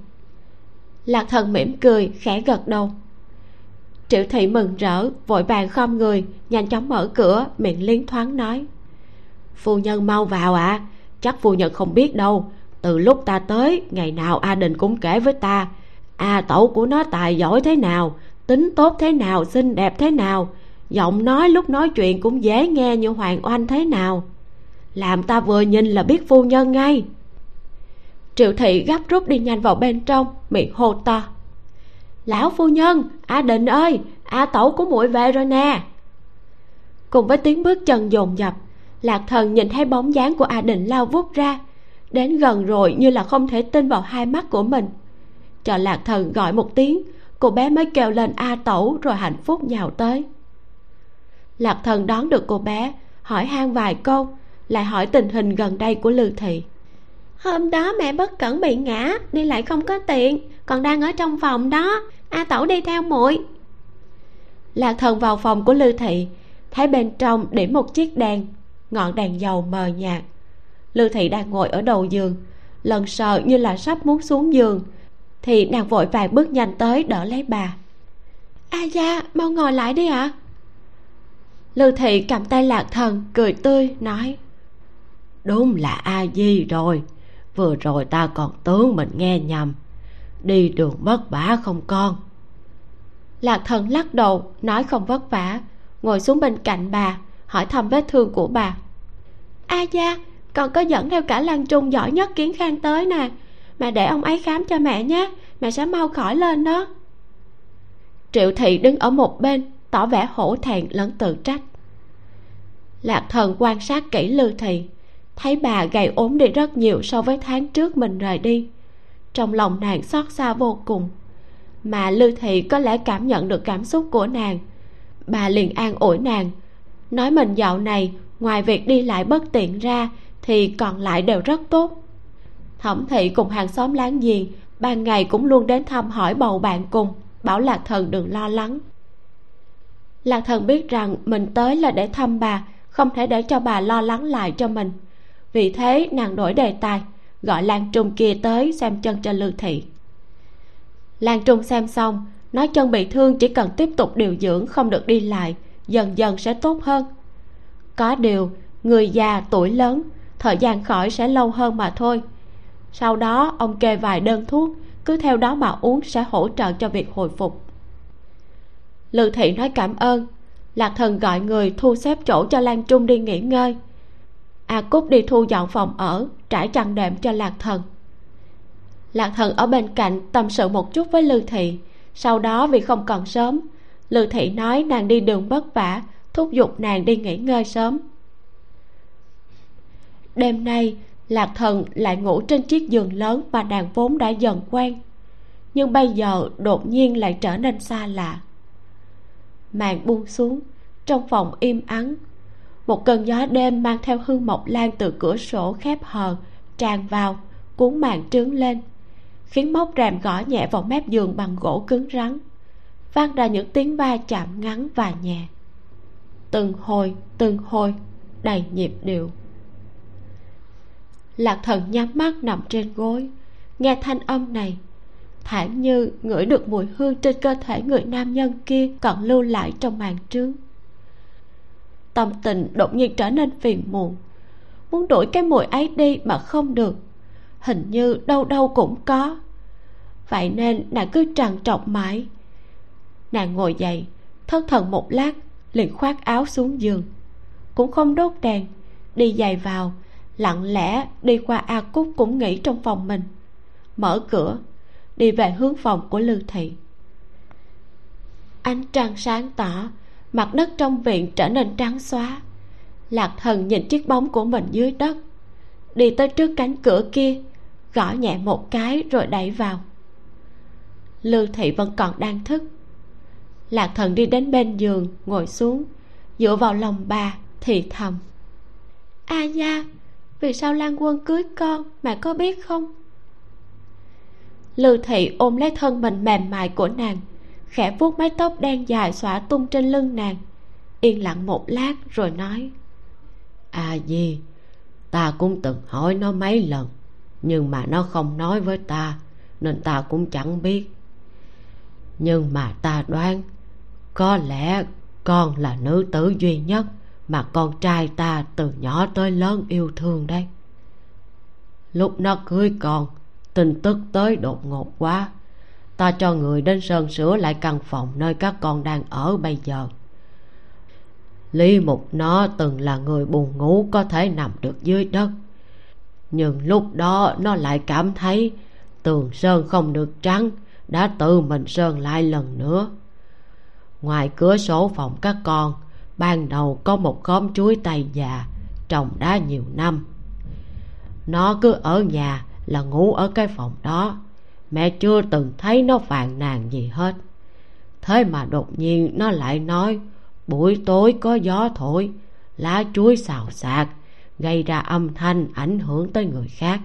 Lạc thần mỉm cười, khẽ gật đầu. Triệu thị mừng rỡ, vội vàng khom người, nhanh chóng mở cửa, miệng liến thoáng nói. Phu nhân mau vào ạ à. chắc phu nhân không biết đâu. Từ lúc ta tới, ngày nào a đình cũng kể với ta. A tẩu của nó tài giỏi thế nào, tính tốt thế nào, xinh đẹp thế nào giọng nói lúc nói chuyện cũng dễ nghe như hoàng oanh thế nào. Làm ta vừa nhìn là biết phu nhân ngay. Triệu thị gấp rút đi nhanh vào bên trong, miệng hô to. Lão phu nhân, a định ơi, a tẩu của muội về rồi nè. Cùng với tiếng bước chân dồn dập, lạc thần nhìn thấy bóng dáng của a định lao vút ra, đến gần rồi như là không thể tin vào hai mắt của mình. Cho lạc thần gọi một tiếng, cô bé mới kêu lên a tẩu rồi hạnh phúc nhào tới lạc thần đón được cô bé hỏi han vài câu lại hỏi tình hình gần đây của lư thị. Hôm đó mẹ bất cẩn bị ngã đi lại không có tiện còn đang ở trong phòng đó a tẩu đi theo muội. Lạc thần vào phòng của lư thị thấy bên trong điểm một chiếc đèn ngọn đèn dầu mờ nhạt. Lư thị đang ngồi ở đầu giường lần sợ như là sắp muốn xuống giường thì nàng vội vàng bước nhanh tới đỡ lấy bà. A gia mau ngồi lại đi ạ. à? Lư thị cầm tay lạc thần cười tươi nói đúng là a di rồi. Vừa rồi ta còn tướng mình nghe nhầm. Đi đường vất vả không con? Lạc thần lắc đầu nói không vất vả ngồi xuống bên cạnh bà hỏi thăm vết thương của bà. A gia con có dẫn theo cả lan trung giỏi nhất kiến khang tới nè. Mẹ để ông ấy khám cho mẹ nhé mẹ sẽ mau khỏi lên đó. Triệu thị đứng ở một bên tỏ vẻ hổ thẹn lẫn tự trách. Lạc thần quan sát kỹ lư thị, thấy bà gầy ốm đi rất nhiều so với tháng trước mình rời đi. Trong lòng nàng xót xa vô cùng, mà lư thị có lẽ cảm nhận được cảm xúc của nàng. Bà liền an ủi nàng, nói mình dạo này ngoài việc đi lại bất tiện ra thì còn lại đều rất tốt. Thẩm thị cùng hàng xóm láng giềng, ban ngày cũng luôn đến thăm hỏi bầu bạn cùng, bảo lạc thần đừng lo lắng lạc thần biết rằng mình tới là để thăm bà, không thể để cho bà lo lắng lại cho mình. Vì thế, nàng đổi đề tài, gọi lan trung kia tới xem chân cho lưu thị. Lan trung xem xong, nói chân bị thương chỉ cần tiếp tục điều dưỡng không được đi lại, dần dần sẽ tốt hơn. Có điều, người già tuổi lớn, thời gian khỏi sẽ lâu hơn mà thôi. Sau đó, ông kê vài đơn thuốc, cứ theo đó mà uống sẽ hỗ trợ cho việc hồi phục lư thị nói cảm ơn. Lạc thần gọi người thu xếp chỗ cho lan trung đi nghỉ ngơi. A cúc đi thu dọn phòng ở, trải chăn đệm cho lạc thần. Lạc thần ở bên cạnh tâm sự một chút với lư thị. Sau đó vì không còn sớm, lư thị nói nàng đi đường vất vả, thúc giục nàng đi nghỉ ngơi sớm. Đêm nay, lạc thần lại ngủ trên chiếc giường lớn mà nàng vốn đã dần quen. Nhưng bây giờ đột nhiên lại trở nên xa lạ màn buông xuống, trong phòng im ắng. Một cơn gió đêm mang theo hương mộc lan từ cửa sổ khép hờ, tràn vào, cuốn màn trướng lên, khiến móc rèm gõ nhẹ vào mép giường bằng gỗ cứng rắn, vang ra những tiếng va chạm ngắn và nhẹ. Từng hồi từng hồi, đầy nhịp điệu. Lạc thần nhắm mắt nằm trên gối, nghe thanh âm này thản như ngửi được mùi hương trên cơ thể người nam nhân kia còn lưu lại trong màn trướng. Tâm tình đột nhiên trở nên phiền muộn. Muốn đuổi cái mùi ấy đi mà không được. Hình như đâu đâu cũng có. Vậy nên nàng cứ trằn trọc mãi. Nàng ngồi dậy, thất thần một lát, liền khoác áo xuống giường. Cũng không đốt đèn, đi giày vào, lặng lẽ đi qua a cúc cũng nghỉ trong phòng mình. Mở cửa đi về hướng phòng của lưu thị. Ánh trăng sáng tỏ, mặt đất trong viện trở nên trắng xóa. Lạc thần nhìn chiếc bóng của mình dưới đất, đi tới trước cánh cửa kia, gõ nhẹ một cái rồi đẩy vào. Lưu thị vẫn còn đang thức. Lạc thần đi đến bên giường, ngồi xuống, dựa vào lòng bà, thì thầm. A gia vì sao lan quân cưới con mẹ có biết không? Lưu thị ôm lấy thân mình mềm mại của nàng, khẽ vuốt mái tóc đen dài xõa tung trên lưng nàng. Yên lặng một lát rồi nói à gì ta cũng từng hỏi nó mấy lần, nhưng mà nó không nói với ta, nên ta cũng chẳng biết. Nhưng mà ta đoán, có lẽ con là nữ tử duy nhất mà con trai ta từ nhỏ tới lớn yêu thương đây lúc nó cưới con tin tức tới đột ngột quá. Ta cho người đến sơn sửa lại căn phòng nơi các con đang ở bây giờ. Lý mục nó từng là người buồn ngủ có thể nằm được dưới đất. Nhưng lúc đó nó lại cảm thấy tường sơn không được trắng, đã tự mình sơn lại lần nữa. Ngoài cửa sổ phòng các con, ban đầu có một khóm chuối tây già, trồng đã nhiều năm. Nó cứ ở nhà là ngủ ở cái phòng đó. Mẹ chưa từng thấy nó phàn nàn gì hết. Thế mà đột nhiên nó lại nói, buổi tối có gió thổi, lá chuối xào xạc, gây ra âm thanh ảnh hưởng tới người khác.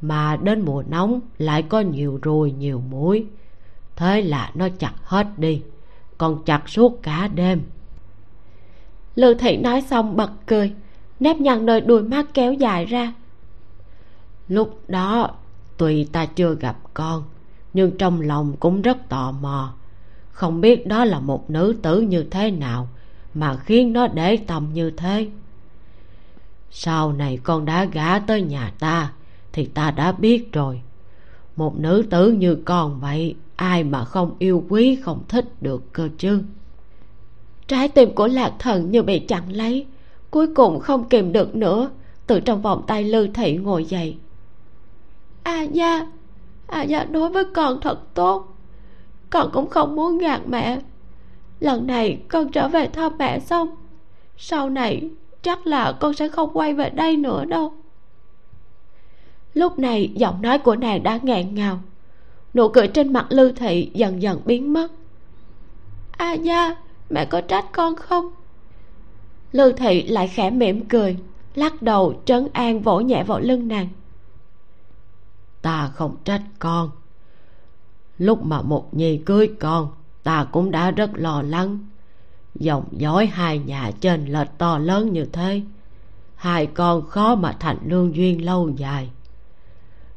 Mà đến mùa nóng lại có nhiều ruồi, nhiều muối. Thế là nó chặt hết đi, còn chặt suốt cả đêm. Lư thị nói xong bật cười, nếp nhăn nơi đuôi mắt kéo dài ra lúc đó, tuy ta chưa gặp con, nhưng trong lòng cũng rất tò mò. Không biết đó là một nữ tử như thế nào mà khiến nó để tâm như thế. Sau này con đã gả tới nhà ta, thì ta đã biết rồi. Một nữ tử như con vậy, ai mà không yêu quý, không thích được cơ chứ? Trái tim của lạc thần như bị chặn lấy, cuối cùng không kìm được nữa, từ trong vòng tay lư thị ngồi dậy a gia a gia đối với con thật tốt. Con cũng không muốn gạt mẹ. Lần này con trở về thăm mẹ xong. Sau này chắc là con sẽ không quay về đây nữa đâu. Lúc này giọng nói của nàng đã nghẹn ngào. Nụ cười trên mặt lưu thị dần dần biến mất. A gia mẹ có trách con không? Lưu thị lại khẽ mỉm cười, lắc đầu, trấn an vỗ nhẹ vào lưng nàng ta không trách con. Lúc mà một nhi cưới con, ta cũng đã rất lo lắng. Dòng dõi hai nhà trên lệch to lớn như thế. Hai con khó mà thành lương duyên lâu dài.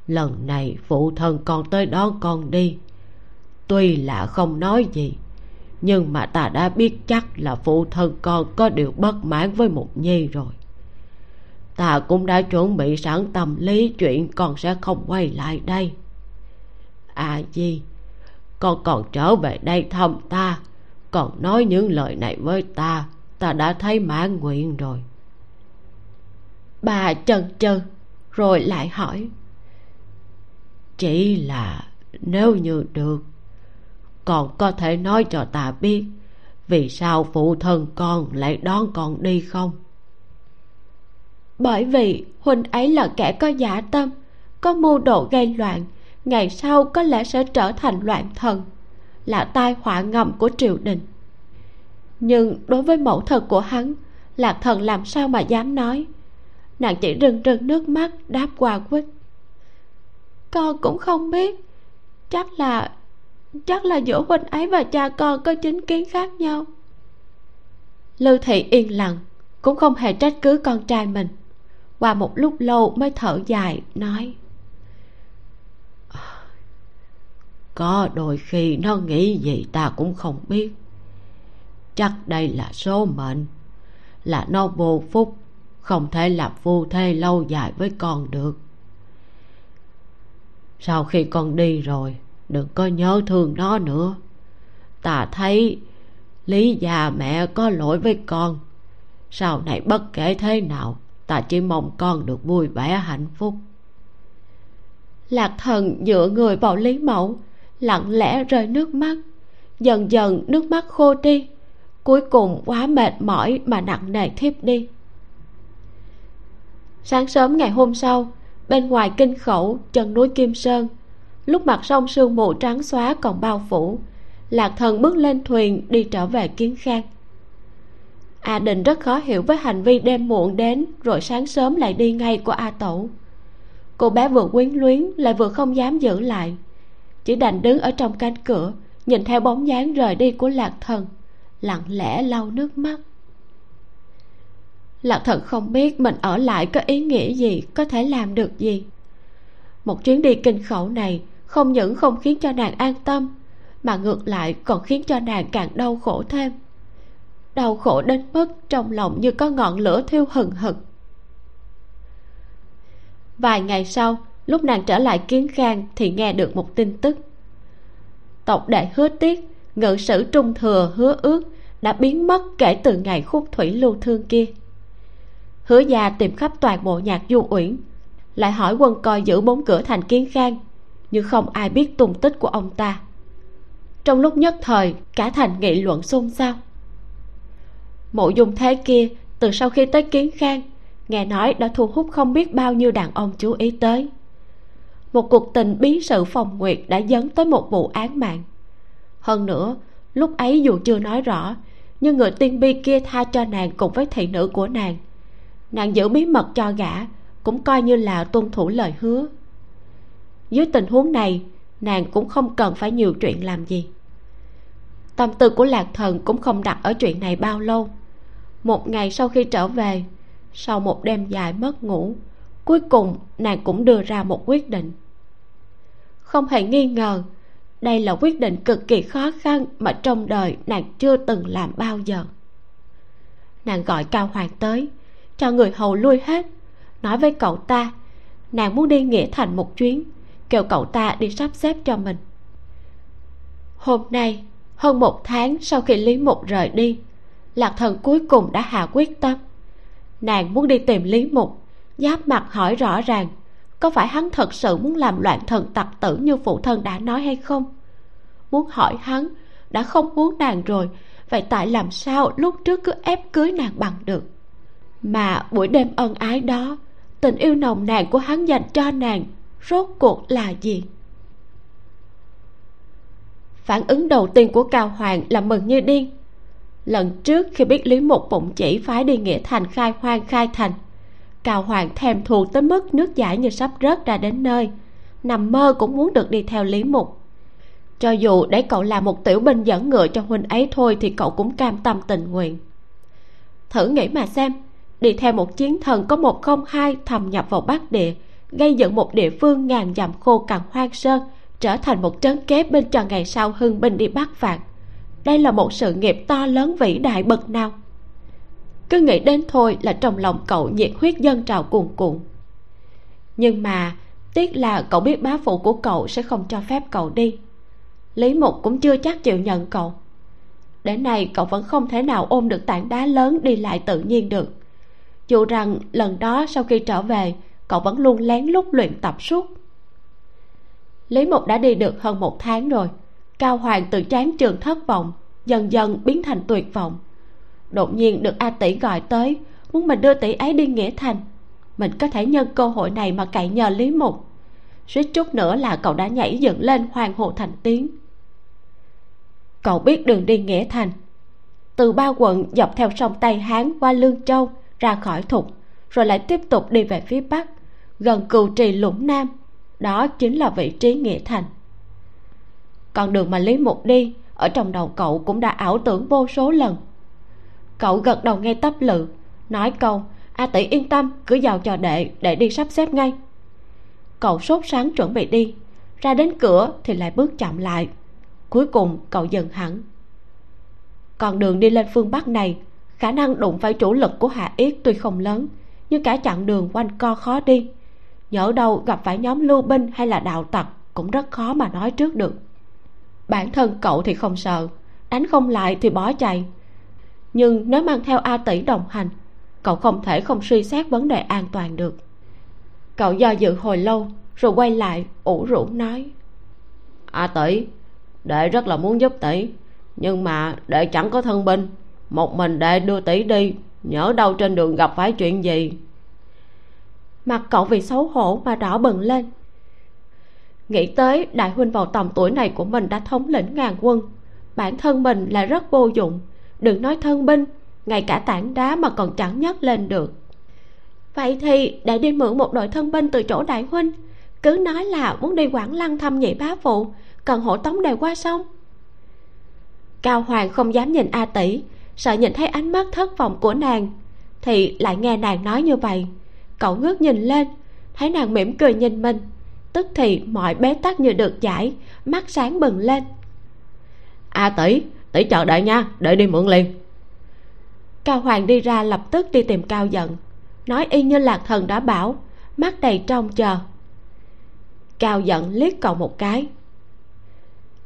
Lần này phụ thân con tới đón con đi. Tuy là không nói gì, nhưng mà ta đã biết chắc là phụ thân con có điều bất mãn với một nhi rồi ta cũng đã chuẩn bị sẵn tâm lý chuyện con sẽ không quay lại đây. À gì con còn trở về đây thăm ta. Còn nói những lời này với ta ta đã thấy mãn nguyện rồi. Bà chần chừ, rồi lại hỏi. Chỉ là nếu như được, còn có thể nói cho ta biết vì sao phụ thân con lại đón con đi không? Bởi vì huynh ấy là kẻ có giả tâm, có mưu đồ gây loạn, ngày sau có lẽ sẽ trở thành loạn thần, là tai họa ngầm của triều đình. Nhưng đối với mẫu thân của hắn lạc thần làm sao mà dám nói? Nàng chỉ rưng rưng nước mắt đáp qua quýt. Con cũng không biết, chắc là chắc là giữa huynh ấy và cha con có chính kiến khác nhau. Lưu thị yên lặng, cũng không hề trách cứ con trai mình qua một lúc lâu mới thở dài, nói, có đôi khi nó nghĩ gì ta cũng không biết. Chắc đây là số mệnh, là nó vô phúc, không thể làm phu thê lâu dài với con được. Sau khi con đi rồi, đừng có nhớ thương nó nữa. Ta thấy lý già mẹ có lỗi với con. Sau này bất kể thế nào ta chỉ mong con được vui vẻ hạnh phúc. Lạc thần dựa người vào lý mẫu, lặng lẽ rơi nước mắt. Dần dần nước mắt khô đi, cuối cùng quá mệt mỏi mà nặng nề thiếp đi. Sáng sớm ngày hôm sau, bên ngoài kinh khẩu chân núi kim sơn, lúc mặt sông sương mù trắng xóa còn bao phủ, lạc thần bước lên thuyền đi trở về kiến khang a đình rất khó hiểu với hành vi đêm muộn đến, rồi sáng sớm lại đi ngay của a tẩu cô bé vừa quyến luyến lại vừa không dám giữ lại. Chỉ đành đứng ở trong cánh cửa, nhìn theo bóng dáng rời đi của lạc thần, lặng lẽ lau nước mắt. Lạc thần không biết mình ở lại có ý nghĩa gì, có thể làm được gì. Một chuyến đi kinh khẩu này không những không khiến cho nàng an tâm, mà ngược lại còn khiến cho nàng càng đau khổ thêm đau khổ đến mức trong lòng như có ngọn lửa thiêu hừng hực. Vài ngày sau, lúc nàng trở lại kiến khang thì nghe được một tin tức. Tộc đệ hứa tiết, ngự sử trung thừa hứa ước, đã biến mất kể từ ngày khúc thủy lưu thương kia. Hứa gia tìm khắp toàn bộ nhạc du uyển, lại hỏi quân coi giữ bốn cửa thành kiến khang, nhưng không ai biết tung tích của ông ta. Trong lúc nhất thời, cả thành nghị luận xôn xao mộ dung thế kia từ sau khi tới kiến khang, nghe nói đã thu hút không biết bao nhiêu đàn ông chú ý tới. Một cuộc tình bí sự phòng nguyệt đã dẫn tới một vụ án mạng. Hơn nữa, lúc ấy dù chưa nói rõ, nhưng người tiên bi kia tha cho nàng cùng với thị nữ của nàng. Nàng giữ bí mật cho gã, cũng coi như là tuân thủ lời hứa. Dưới tình huống này, nàng cũng không cần phải nhiều chuyện làm gì. Tâm tư của lạc thần cũng không đặt ở chuyện này bao lâu một ngày sau khi trở về, sau một đêm dài mất ngủ, cuối cùng nàng cũng đưa ra một quyết định. Không hề nghi ngờ, đây là quyết định cực kỳ khó khăn mà trong đời nàng chưa từng làm bao giờ. Nàng gọi cao hoàng tới, cho người hầu lui hết, nói với cậu ta, nàng muốn đi nghĩa thành một chuyến, kêu cậu ta đi sắp xếp cho mình. Hôm nay, hơn một tháng sau khi lý mục rời đi lạc thần cuối cùng đã hạ quyết tâm. Nàng muốn đi tìm lý mục. Giáp mặt hỏi rõ ràng, có phải hắn thật sự muốn làm loạn thần tặc tử như phụ thân đã nói hay không? Muốn hỏi hắn, đã không muốn nàng rồi, vậy tại làm sao lúc trước cứ ép cưới nàng bằng được? Mà buổi đêm ân ái đó, tình yêu nồng nàn của hắn dành cho nàng, rốt cuộc là gì? Phản ứng đầu tiên của cao hoàng là mừng như điên lần trước khi biết lý mục bụng chỉ phái đi nghĩa thành khai hoang khai thành, cao hoàng thèm thuồng tới mức nước giải như sắp rớt ra đến nơi. Nằm mơ cũng muốn được đi theo lý mục. Cho dù để cậu làm một tiểu binh dẫn ngựa cho huynh ấy thôi thì cậu cũng cam tâm tình nguyện. Thử nghĩ mà xem, đi theo một chiến thần có một không hai thầm nhập vào bắc địa, gây dựng một địa phương ngàn dặm khô cằn hoang sơ, trở thành một trấn kế bên cho ngày sau hưng binh đi bắt phạt đây là một sự nghiệp to lớn vĩ đại bậc nào? Cứ nghĩ đến thôi là trong lòng cậu nhiệt huyết dân trào cuồn cuộn. Nhưng mà, tiếc là cậu biết bá phụ của cậu sẽ không cho phép cậu đi. Lý mục cũng chưa chắc chịu nhận cậu. Đến nay cậu vẫn không thể nào ôm được tảng đá lớn đi lại tự nhiên được. Dù rằng lần đó sau khi trở về, cậu vẫn luôn lén lút luyện tập suốt. Lý mục đã đi được hơn một tháng rồi cao hoàng từ chán trường thất vọng, dần dần biến thành tuyệt vọng. Đột nhiên được a tỷ gọi tới, muốn mình đưa tỷ ấy đi nghĩa thành. Mình có thể nhân cơ hội này mà cậy nhờ lý mục. Suýt chút nữa là cậu đã nhảy dựng lên hoàng hộ thành tiếng. Cậu biết đường đi nghĩa thành. Từ ba quận dọc theo sông tây hán qua lương châu ra khỏi thục rồi lại tiếp tục đi về phía bắc, gần cừu trì lũng nam. Đó chính là vị trí nghĩa thành con đường mà lý mục đi, ở trong đầu cậu cũng đã ảo tưởng vô số lần. Cậu gật đầu ngay tấp lự, nói câu, a tỷ yên tâm, cứ giao cho đệ đệ đi sắp xếp ngay. Cậu sốt sáng chuẩn bị đi, ra đến cửa thì lại bước chậm lại. Cuối cùng cậu dừng hẳn. Con đường đi lên phương bắc này, khả năng đụng phải chủ lực của hạ yết tuy không lớn, nhưng cả chặng đường quanh co khó đi. Nhỡ đâu gặp phải nhóm lưu binh hay là đạo tặc cũng rất khó mà nói trước được bản thân cậu thì không sợ đánh không lại thì bỏ chạy. Nhưng nếu mang theo a tỷ đồng hành cậu không thể không suy xét vấn đề an toàn được. Cậu do dự hồi lâu rồi quay lại ủ rũ nói. A tỷ đệ rất là muốn giúp tỷ nhưng mà đệ chẳng có thân binh. Một mình đệ đưa tỷ đi nhỡ đâu trên đường gặp phải chuyện gì. Mặt cậu vì xấu hổ mà đỏ bừng lên nghĩ tới đại huynh vào tầm tuổi này của mình đã thống lĩnh ngàn quân, bản thân mình là rất vô dụng. Đừng nói thân binh, ngay cả tảng đá mà còn chẳng nhấc lên được. Vậy thì để đi mượn một đội thân binh từ chỗ đại huynh, cứ nói là muốn đi quảng lăng thăm nhị bá phụ, cần hộ tống đều qua sông. Cao hoàng không dám nhìn a tỷ, sợ nhìn thấy ánh mắt thất vọng của nàng, thì lại nghe nàng nói như vậy. Cậu ngước nhìn lên, thấy nàng mỉm cười nhìn mình tức thì mọi bế tắc như được giải, mắt sáng bừng lên. A tỷ tỷ chờ đợi nha, đợi đi mượn liền. Cao hoàng đi ra lập tức đi tìm cao giận. Nói y như lạc thần đã bảo, mắt đầy trông chờ. Cao giận liếc cậu một cái.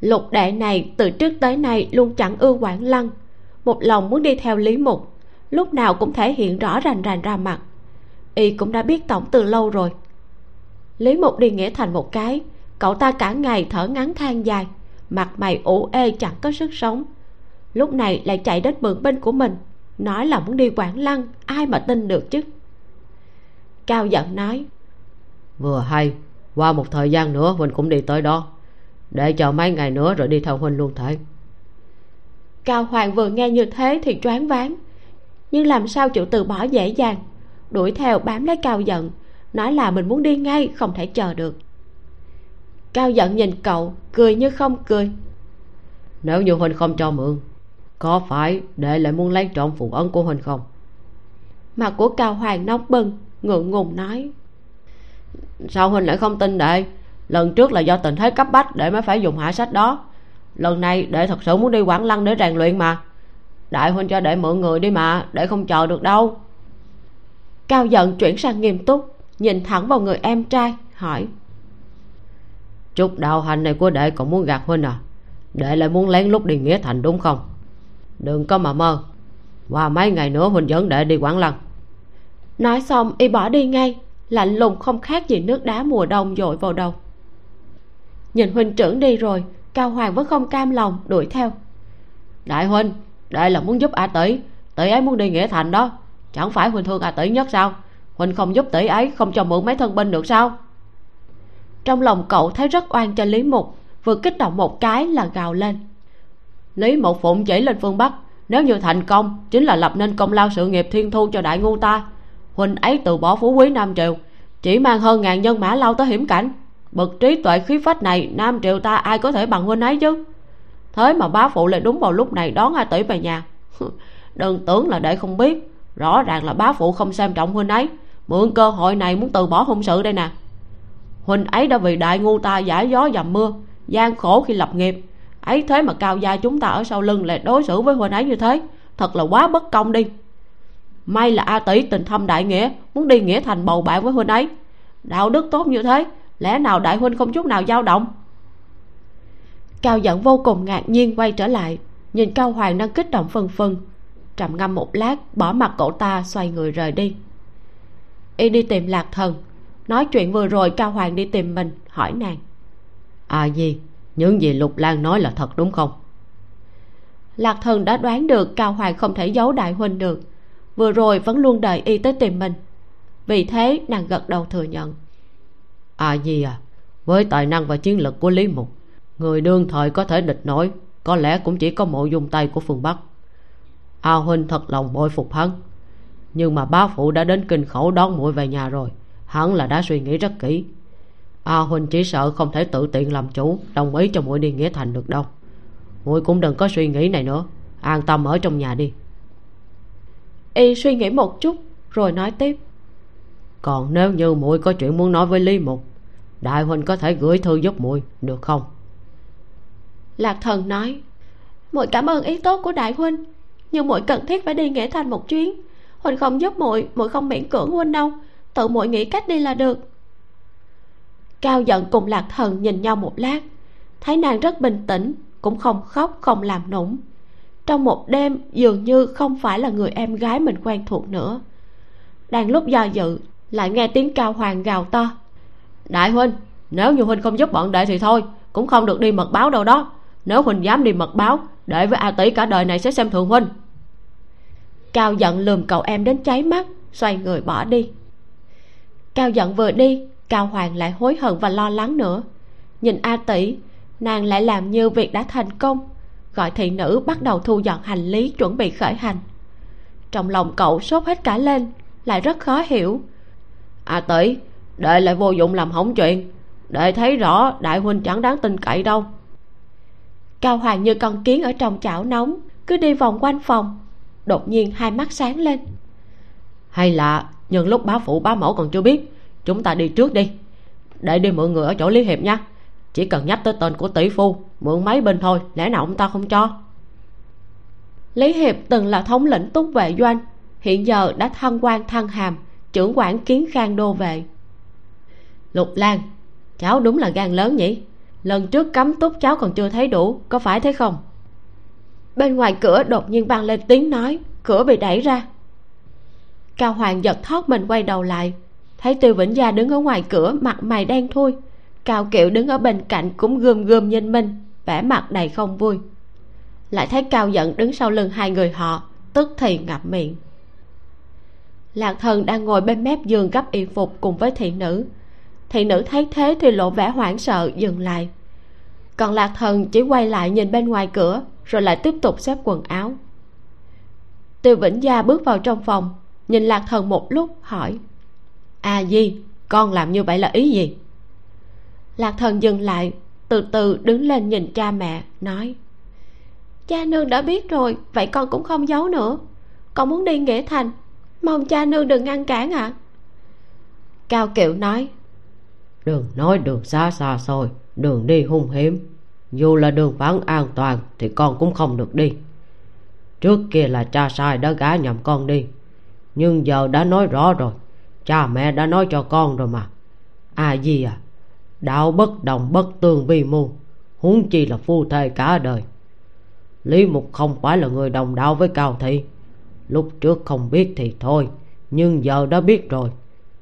Lục đệ này từ trước tới nay luôn chẳng ưa quản lăng. Một lòng muốn đi theo lý mục, lúc nào cũng thể hiện rõ rành rành ra mặt. Y cũng đã biết tổng từ lâu rồi lý mục đi nghĩa thành một cái cậu ta cả ngày thở ngắn than dài mặt mày ủ ê chẳng có sức sống. Lúc này lại chạy đến mượn binh của mình nói là muốn đi quảng lăng ai mà tin được chứ? Cao giận nói vừa hay qua một thời gian nữa huynh cũng đi tới đó để chờ mấy ngày nữa rồi đi theo huynh luôn thể cao hoàng vừa nghe như thế thì choáng váng nhưng làm sao chịu từ bỏ dễ dàng đuổi theo bám lấy cao giận nói là mình muốn đi ngay không thể chờ được. Cao giận nhìn cậu cười như không cười. Nếu như huynh không cho mượn có phải đệ lại muốn lấy trộm phụ ấn của huynh không? Mặt của cao hoàng nóng bừng ngượng ngùng nói. Sao huynh lại không tin đệ? Lần trước là do tình thế cấp bách để mới phải dùng hạ sách đó. Lần này đệ thật sự muốn đi quảng lăng để rèn luyện mà. Đại huynh cho đệ mượn người đi mà đệ không chờ được đâu. Cao giận chuyển sang nghiêm túc nhìn thẳng vào người em trai hỏi. Chút đạo hành này của đệ còn muốn gạt huynh à? Đệ lại muốn lén lút đi nghĩa thành đúng không? Đừng có mà mơ. Qua mấy ngày nữa huynh dẫn đệ đi quảng lăng. Nói xong y bỏ đi ngay. Lạnh lùng không khác gì nước đá mùa đông dội vào đầu. Nhìn huynh trưởng đi rồi cao hoàng vẫn không cam lòng đuổi theo. Đại huynh đệ là muốn giúp a tỷ tỷ ấy muốn đi nghĩa thành đó. Chẳng phải huynh thương a tỷ nhất sao huynh không giúp tỷ ấy, không cho mượn mấy thân binh được sao? Trong lòng cậu thấy rất oan cho lý mục, vừa kích động một cái là gào lên. Lý mục phụng chỉ lên phương bắc, nếu như thành công, chính là lập nên công lao sự nghiệp thiên thu cho đại ngu ta. Huynh ấy từ bỏ phú quý nam triều, chỉ mang hơn ngàn nhân mã lao tới hiểm cảnh. Bậc trí tuệ khí phách này, nam triều ta ai có thể bằng huynh ấy chứ? Thế mà bá phụ lại đúng vào lúc này đón hai tỷ về nhà. [laughs] Đừng tưởng là để không biết, rõ ràng là bá phụ không xem trọng huynh ấy mượn cơ hội này muốn từ bỏ hôn sự đây nè. Huynh ấy đã vì đại ngu ta giải gió dầm mưa, gian khổ khi lập nghiệp. Ấy thế mà cao gia chúng ta ở sau lưng lại đối xử với huynh ấy như thế, thật là quá bất công đi. May là a tỷ tình thâm đại nghĩa, muốn đi nghĩa thành bầu bạn với huynh ấy. Đạo đức tốt như thế, lẽ nào đại huynh không chút nào dao động? Cao giận vô cùng ngạc nhiên quay trở lại, nhìn cao hoàng đang kích động phân phân trầm ngâm một lát, bỏ mặt cậu ta, xoay người rời đi y đi tìm lạc thần. Nói chuyện vừa rồi cao hoàng đi tìm mình hỏi nàng. À gì? Những gì lục lan nói là thật đúng không? Lạc thần đã đoán được cao hoàng không thể giấu đại huynh được. Vừa rồi vẫn luôn đợi y tới tìm mình. Vì thế nàng gật đầu thừa nhận. À gì à? Với tài năng và chiến lực của lý mục người đương thời có thể địch nổi có lẽ cũng chỉ có mộ dung tay của phương bắc. A huynh thật lòng bội phục hắn nhưng mà bá phụ đã đến kinh khẩu đón muội về nhà rồi. Hắn là đã suy nghĩ rất kỹ. A huynh chỉ sợ không thể tự tiện làm chủ đồng ý cho muội đi nghĩa thành được đâu. Muội cũng đừng có suy nghĩ này nữa. An tâm ở trong nhà đi. Y suy nghĩ một chút rồi nói tiếp. Còn nếu như muội có chuyện muốn nói với lý mục đại huynh có thể gửi thư giúp muội được không? Lạc thần nói muội cảm ơn ý tốt của đại huynh nhưng muội cần thiết phải đi nghĩa thành một chuyến huynh không giúp muội muội không miễn cưỡng huynh đâu. Tự muội nghĩ cách đi là được. Cao giận cùng lạc thần nhìn nhau một lát, thấy nàng rất bình tĩnh, cũng không khóc, không làm nũng. Trong một đêm, dường như không phải là người em gái mình quen thuộc nữa. Đang lúc do dự, lại nghe tiếng cao hoàng gào to. Đại huynh, nếu như huynh không giúp bọn đệ thì thôi, cũng không được đi mật báo đâu đó. Nếu huynh dám đi mật báo để với a tỷ cả đời này sẽ xem thường huynh cao giận lườm cậu em đến cháy mắt, xoay người bỏ đi. Cao giận vừa đi, cao hoàng lại hối hận và lo lắng nữa. Nhìn a tỷ, nàng lại làm như việc đã thành công, gọi thị nữ bắt đầu thu dọn hành lý chuẩn bị khởi hành. Trong lòng cậu sốt hết cả lên, lại rất khó hiểu. A tỷ đệ lại vô dụng làm hỏng chuyện đệ thấy rõ đại huynh chẳng đáng tin cậy đâu. Cao hoàng như con kiến ở trong chảo nóng, cứ đi vòng quanh phòng đột nhiên hai mắt sáng lên. Hay là nhân lúc bá phụ bá mẫu còn chưa biết, chúng ta đi trước đi. Để đi mượn người ở chỗ lý hiệp nha. Chỉ cần nhắc tới tên của tỷ phu, mượn mấy bên thôi, lẽ nào ông ta không cho? Lý hiệp từng là thống lĩnh túc vệ doanh, hiện giờ đã thăng quan thăng hàm, trưởng quản kiến khang đô vệ. Lục lan, cháu đúng là gan lớn nhỉ? Lần trước cấm túc cháu còn chưa thấy đủ, có phải thế không? Bên ngoài cửa đột nhiên vang lên tiếng nói, cửa bị đẩy ra. Cao hoàng giật thót mình quay đầu lại, thấy tiêu vĩnh gia đứng ở ngoài cửa, mặt mày đen thui. Cao kiệu đứng ở bên cạnh cũng gươm gươm nhìn mình, vẻ mặt đầy không vui. Lại thấy cao giận đứng sau lưng hai người họ, tức thì ngậm miệng. Lạc thần đang ngồi bên mép giường gấp y phục cùng với thị nữ. Thị nữ thấy thế thì lộ vẻ hoảng sợ, dừng lại. Còn lạc thần chỉ quay lại nhìn bên ngoài cửa rồi lại tiếp tục xếp quần áo. Tiêu vĩnh gia bước vào trong phòng, nhìn lạc thần một lúc, hỏi à di, con làm như vậy là ý gì? Lạc thần dừng lại, từ từ đứng lên nhìn cha mẹ, nói, cha nương đã biết rồi, vậy con cũng không giấu nữa. Con muốn đi nghĩa thành, mong cha nương đừng ngăn cản ạ. À? cao kiệu nói, đừng nói đường xa xa xôi, đường đi hung hiểm dù là đường vắng an toàn thì con cũng không được đi. Trước kia là cha sai đã gả nhầm con đi, nhưng giờ đã nói rõ rồi, cha mẹ đã nói cho con rồi mà. À gì à đạo bất đồng bất tương vi mưu huống chi là phu thê cả đời. Lý mục không phải là người đồng đạo với cao thị. Lúc trước không biết thì thôi, nhưng giờ đã biết rồi,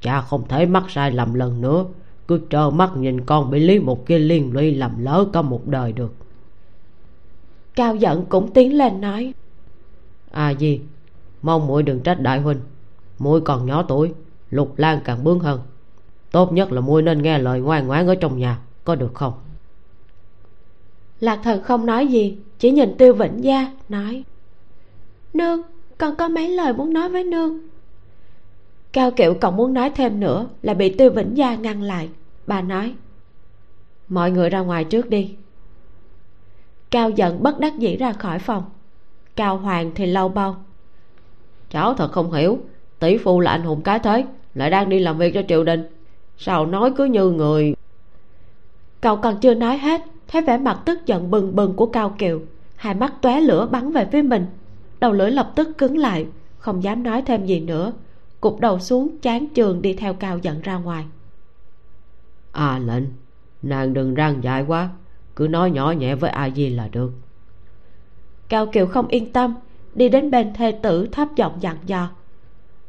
cha không thể mắc sai lầm lần nữa cứ trơ mắt nhìn con bị lý mục kia liên lụy làm lỡ cả một đời được. Cao giận cũng tiến lên nói. À gì mong muội đừng trách đại huynh. Muội còn nhỏ tuổi lục lan càng bướng hơn. Tốt nhất là muội nên nghe lời ngoan ngoãn ở trong nhà có được không? Lạc thần không nói gì chỉ nhìn tiêu vĩnh gia nói. Nương con có mấy lời muốn nói với nương cao kiệu còn muốn nói thêm nữa là bị tiêu vĩnh gia ngăn lại. Bà nói, mọi người ra ngoài trước đi. Cao giận bất đắc dĩ ra khỏi phòng. Cao hoàng thì lau bao, cháu thật không hiểu, tỷ phu là anh hùng cái thế, lại đang đi làm việc cho triều đình, sao nói cứ như người? Cậu còn chưa nói hết, thấy vẻ mặt tức giận bừng bừng của cao kiều. Hai mắt tóe lửa bắn về phía mình. Đầu lưỡi lập tức cứng lại, không dám nói thêm gì nữa cụp đầu xuống chán trường đi theo cao giận ra ngoài. À lệnh nàng đừng răng dại quá cứ nói nhỏ nhẹ với a di là được. Cao kiều không yên tâm đi đến bên thê tử thấp giọng dặn dò.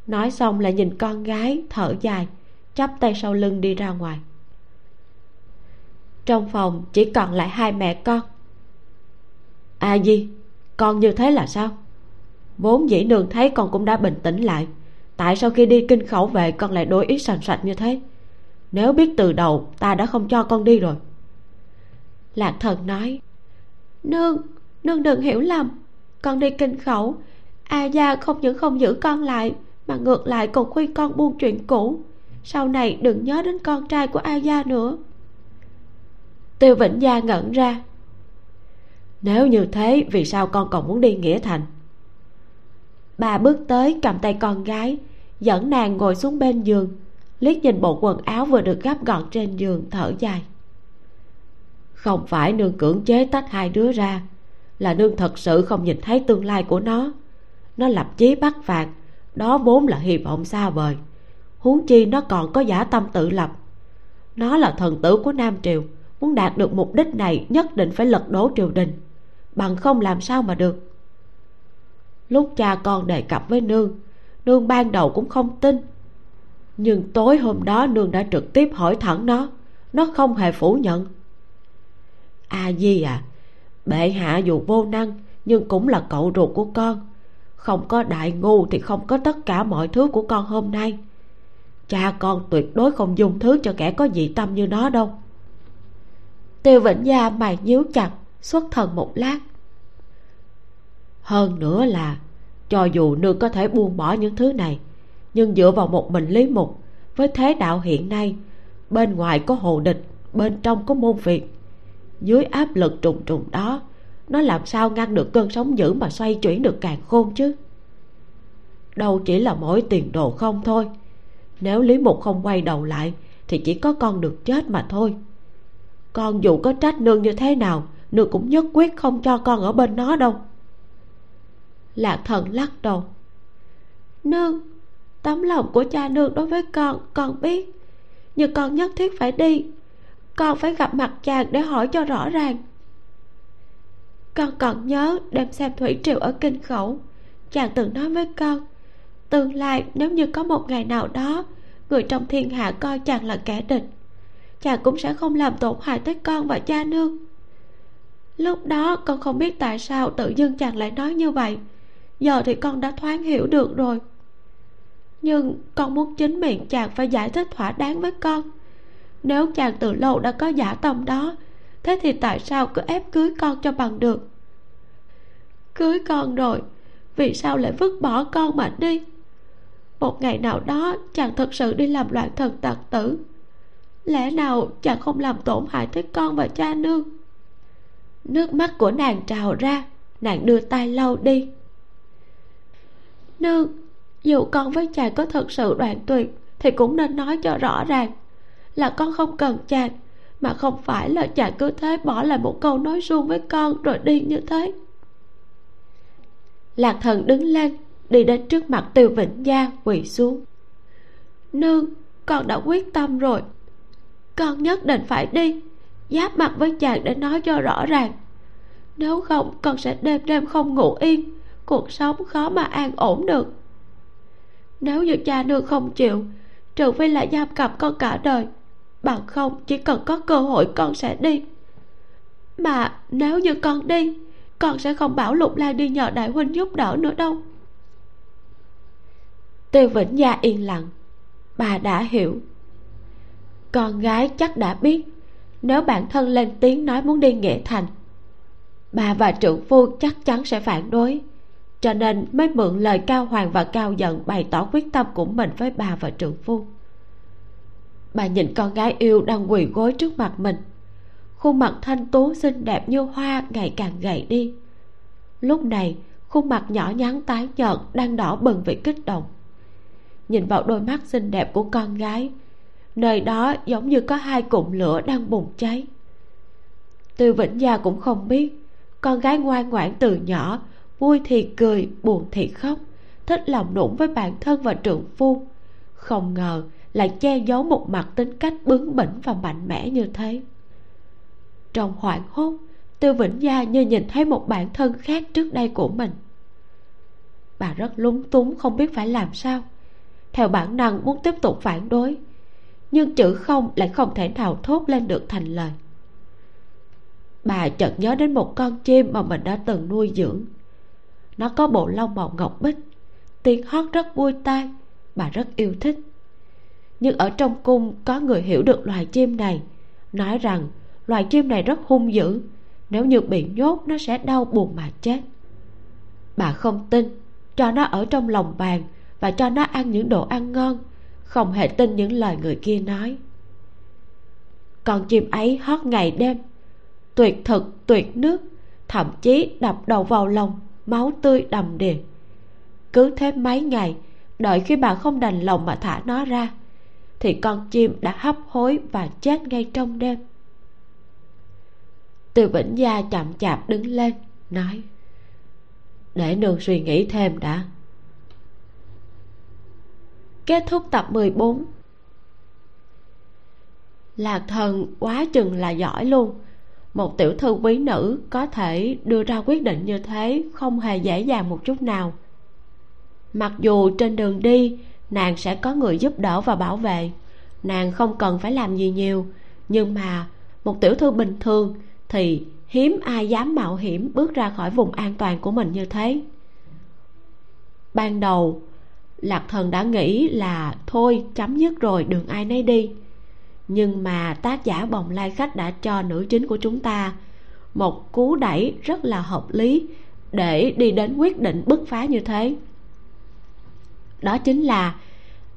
Nói xong lại nhìn con gái thở dài chắp tay sau lưng đi ra ngoài. Trong phòng chỉ còn lại hai mẹ con. A di con như thế là sao? Vốn dĩ nương thấy con cũng đã bình tĩnh lại tại sao khi đi kinh khẩu về con lại đối ý sành sạch như thế? Nếu biết từ đầu, ta đã không cho con đi rồi. Lạc thần nói, nương nương đừng hiểu lầm. Con đi kinh khẩu, a gia không những không giữ con lại, mà ngược lại còn khuyên con buông chuyện cũ. Sau này đừng nhớ đến con trai của a gia nữa. Tiêu vĩnh gia ngẩn ra. Nếu như thế, vì sao con còn muốn đi nghĩa thành? Bà bước tới cầm tay con gái, dẫn nàng ngồi xuống bên giường, liếc nhìn bộ quần áo vừa được gấp gọn trên giường thở dài. Không phải nương cưỡng chế tách hai đứa ra, là nương thật sự không nhìn thấy tương lai của nó. Nó lập chí bắt phạt đó vốn là hy vọng xa vời. Huống chi nó còn có giả tâm tự lập. Nó là thần tử của nam triều, muốn đạt được mục đích này nhất định phải lật đổ triều đình. Bằng không làm sao mà được lúc cha con đề cập với nương nương ban đầu cũng không tin. Nhưng tối hôm đó nương đã trực tiếp hỏi thẳng nó nó không hề phủ nhận. A di à bệ hạ dù vô năng nhưng cũng là cậu ruột của con. Không có đại ngu thì không có tất cả mọi thứ của con hôm nay. Cha con tuyệt đối không dùng thứ cho kẻ có dị tâm như nó đâu. Tiêu vĩnh gia mày nhíu chặt, xuất thần một lát hơn nữa là, cho dù nương có thể buông bỏ những thứ này, nhưng dựa vào một mình lý mục, với thế đạo hiện nay, bên ngoài có hồ địch, bên trong có môn việt dưới áp lực trùng trùng đó, nó làm sao ngăn được cơn sóng dữ mà xoay chuyển được càng khôn chứ? Đâu chỉ là mỗi tiền đồ không thôi. Nếu lý mục không quay đầu lại, thì chỉ có con được chết mà thôi. Con dù có trách nương như thế nào, nương cũng nhất quyết không cho con ở bên nó đâu lạc thần lắc đầu. Nương, tấm lòng của cha nương đối với con con biết. Nhưng con nhất thiết phải đi. Con phải gặp mặt chàng để hỏi cho rõ ràng. Con còn nhớ đêm xem thủy triều ở kinh khẩu. Chàng từng nói với con, tương lai nếu như có một ngày nào đó, người trong thiên hạ coi chàng là kẻ địch, chàng cũng sẽ không làm tổn hại tới con và cha nương. Lúc đó con không biết tại sao tự dưng chàng lại nói như vậy giờ thì con đã thoáng hiểu được rồi. Nhưng con muốn chính miệng chàng phải giải thích thỏa đáng với con. Nếu chàng từ lâu đã có giả tâm đó, thế thì tại sao cứ ép cưới con cho bằng được? Cưới con rồi, vì sao lại vứt bỏ con mà đi? Một ngày nào đó chàng thật sự đi làm loạn thần tặc tử. Lẽ nào chàng không làm tổn hại tới con và cha nương? Nước mắt của nàng trào ra, nàng đưa tay lau đi nương, dù con với chàng có thật sự đoạn tuyệt, thì cũng nên nói cho rõ ràng là con không cần chàng, mà không phải là chàng cứ thế bỏ lại một câu nói suông với con rồi đi như thế. Lạc thần đứng lên, đi đến trước mặt tiêu vĩnh gia, quỳ xuống. Nương, con đã quyết tâm rồi. Con nhất định phải đi, giáp mặt với chàng để nói cho rõ ràng. Nếu không, con sẽ đêm đêm không ngủ yên cuộc sống khó mà an ổn được. Nếu như cha nương không chịu, trừ phi là giam cầm con cả đời, bằng không chỉ cần có cơ hội con sẽ đi. Mà nếu như con đi, con sẽ không bảo lục lan đi nhờ đại huynh giúp đỡ nữa đâu. Tiêu vĩnh gia yên lặng, bà đã hiểu. Con gái chắc đã biết, nếu bản thân lên tiếng nói muốn đi nghệ thành, bà và trưởng phu chắc chắn sẽ phản đối cho nên mới mượn lời cao hoàng và cao giận bày tỏ quyết tâm của mình với bà và trưởng phu. Bà nhìn con gái yêu đang quỳ gối trước mặt mình. Khuôn mặt thanh tú xinh đẹp như hoa ngày càng gầy đi. Lúc này, khuôn mặt nhỏ nhắn tái nhợt đang đỏ bừng vì kích động. Nhìn vào đôi mắt xinh đẹp của con gái, nơi đó giống như có hai cụm lửa đang bùng cháy. Từ vĩnh gia cũng không biết, con gái ngoan ngoãn từ nhỏ vui thì cười, buồn thì khóc. Thích lòng nũng với bản thân và trượng phu. Không ngờ lại che giấu một mặt tính cách bướng bỉnh và mạnh mẽ như thế. Trong hoảng hốt, tiêu vĩnh gia như nhìn thấy một bản thân khác trước đây của mình. Bà rất lúng túng không biết phải làm sao. Theo bản năng muốn tiếp tục phản đối, nhưng chữ không lại không thể nào thốt lên được thành lời. Bà chợt nhớ đến một con chim mà mình đã từng nuôi dưỡng nó có bộ lông màu ngọc bích. Tiếng hót rất vui tai. Bà rất yêu thích. Nhưng ở trong cung có người hiểu được loài chim này. Nói rằng, loài chim này rất hung dữ. Nếu như bị nhốt, nó sẽ đau buồn mà chết. Bà không tin. Cho nó ở trong lòng bàn và cho nó ăn những đồ ăn ngon. Không hề tin những lời người kia nói. Con chim ấy hót ngày đêm. Tuyệt thực, tuyệt nước. Thậm chí đập đầu vào lòng máu tươi đầm đìa. Cứ thế mấy ngày, đợi khi bà không đành lòng mà thả nó ra, thì con chim đã hấp hối và chết ngay trong đêm. Từ vĩnh gia chậm chạp đứng lên, nói, để nương suy nghĩ thêm đã. Kết thúc tập 14 lạc thần quá chừng là giỏi luôn một tiểu thư quý nữ có thể đưa ra quyết định như thế không hề dễ dàng một chút nào. Mặc dù trên đường đi, nàng sẽ có người giúp đỡ và bảo vệ. Nàng không cần phải làm gì nhiều, nhưng mà một tiểu thư bình thường thì hiếm ai dám mạo hiểm bước ra khỏi vùng an toàn của mình như thế. Ban đầu, lạc thần đã nghĩ là thôi, chấm dứt rồi, đường ai nấy đi nhưng mà tác giả bồng lai khách đã cho nữ chính của chúng ta một cú đẩy rất là hợp lý để đi đến quyết định bứt phá như thế. Đó chính là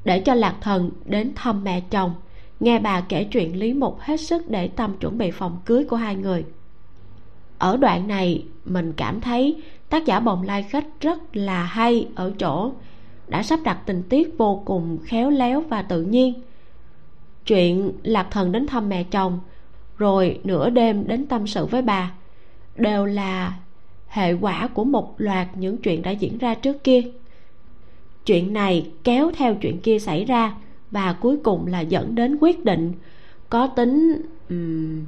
để cho lạc thần đến thăm mẹ chồng, nghe bà kể chuyện lý mục hết sức để tâm chuẩn bị phòng cưới của hai người. Ở đoạn này, mình cảm thấy tác giả bồng lai khách rất là hay ở chỗ đã sắp đặt tình tiết vô cùng khéo léo và tự nhiên chuyện lạc thần đến thăm mẹ chồng rồi nửa đêm đến tâm sự với bà đều là hệ quả của một loạt những chuyện đã diễn ra trước kia. Chuyện này kéo theo chuyện kia xảy ra và cuối cùng là dẫn đến quyết định có tính um,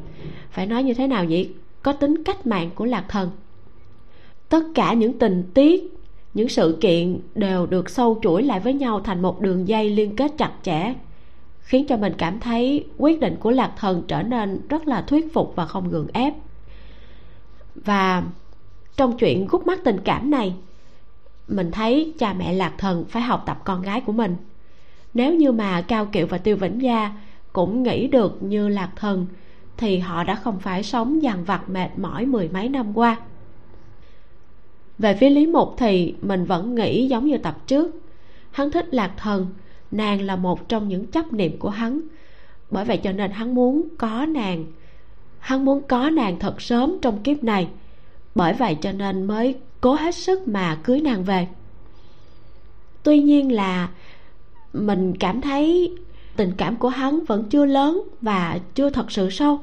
phải nói như thế nào vậy có tính cách mạng của lạc thần. Tất cả những tình tiết những sự kiện đều được sâu chuỗi lại với nhau thành một đường dây liên kết chặt chẽ khiến cho mình cảm thấy quyết định của lạc thần trở nên rất là thuyết phục và không gượng ép. Và trong chuyện gút mắt tình cảm này, mình thấy cha mẹ lạc thần phải học tập con gái của mình. Nếu như mà cao kiệu và tiêu vĩnh gia cũng nghĩ được như lạc thần, thì họ đã không phải sống dằn vặt mệt mỏi mười mấy năm qua. Về phía lý mục thì mình vẫn nghĩ giống như tập trước. Hắn thích lạc thần nàng là một trong những chấp niệm của hắn. Bởi vậy cho nên hắn muốn có nàng. Hắn muốn có nàng thật sớm trong kiếp này. Bởi vậy cho nên mới cố hết sức mà cưới nàng về. Tuy nhiên là mình cảm thấy tình cảm của hắn vẫn chưa lớn và chưa thật sự sâu.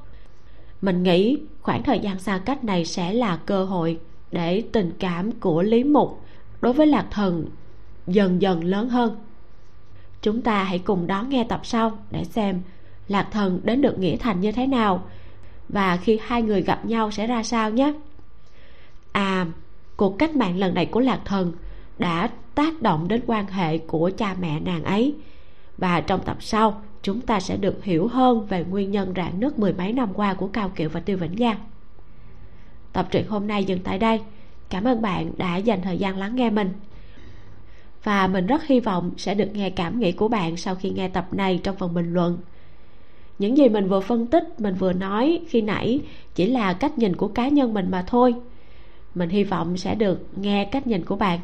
Mình nghĩ khoảng thời gian xa cách này sẽ là cơ hội để tình cảm của lý mục đối với lạc thần dần dần lớn hơn chúng ta hãy cùng đón nghe tập sau để xem lạc thần đến được nghĩa thành như thế nào và khi hai người gặp nhau sẽ ra sao nhé. À cuộc cách mạng lần này của lạc thần đã tác động đến quan hệ của cha mẹ nàng ấy. Và trong tập sau, chúng ta sẽ được hiểu hơn về nguyên nhân rạn nứt mười mấy năm qua của cao kiệu và tiêu vĩnh giang tập truyện hôm nay dừng tại đây. Cảm ơn bạn đã dành thời gian lắng nghe mình và mình rất hy vọng sẽ được nghe cảm nghĩ của bạn sau khi nghe tập này trong phần bình luận. Những gì mình vừa phân tích, mình vừa nói khi nãy chỉ là cách nhìn của cá nhân mình mà thôi. Mình hy vọng sẽ được nghe cách nhìn của bạn.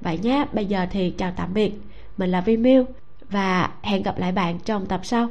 Vậy nhé bây giờ thì chào tạm biệt. Mình là vi miu và hẹn gặp lại bạn trong tập sau.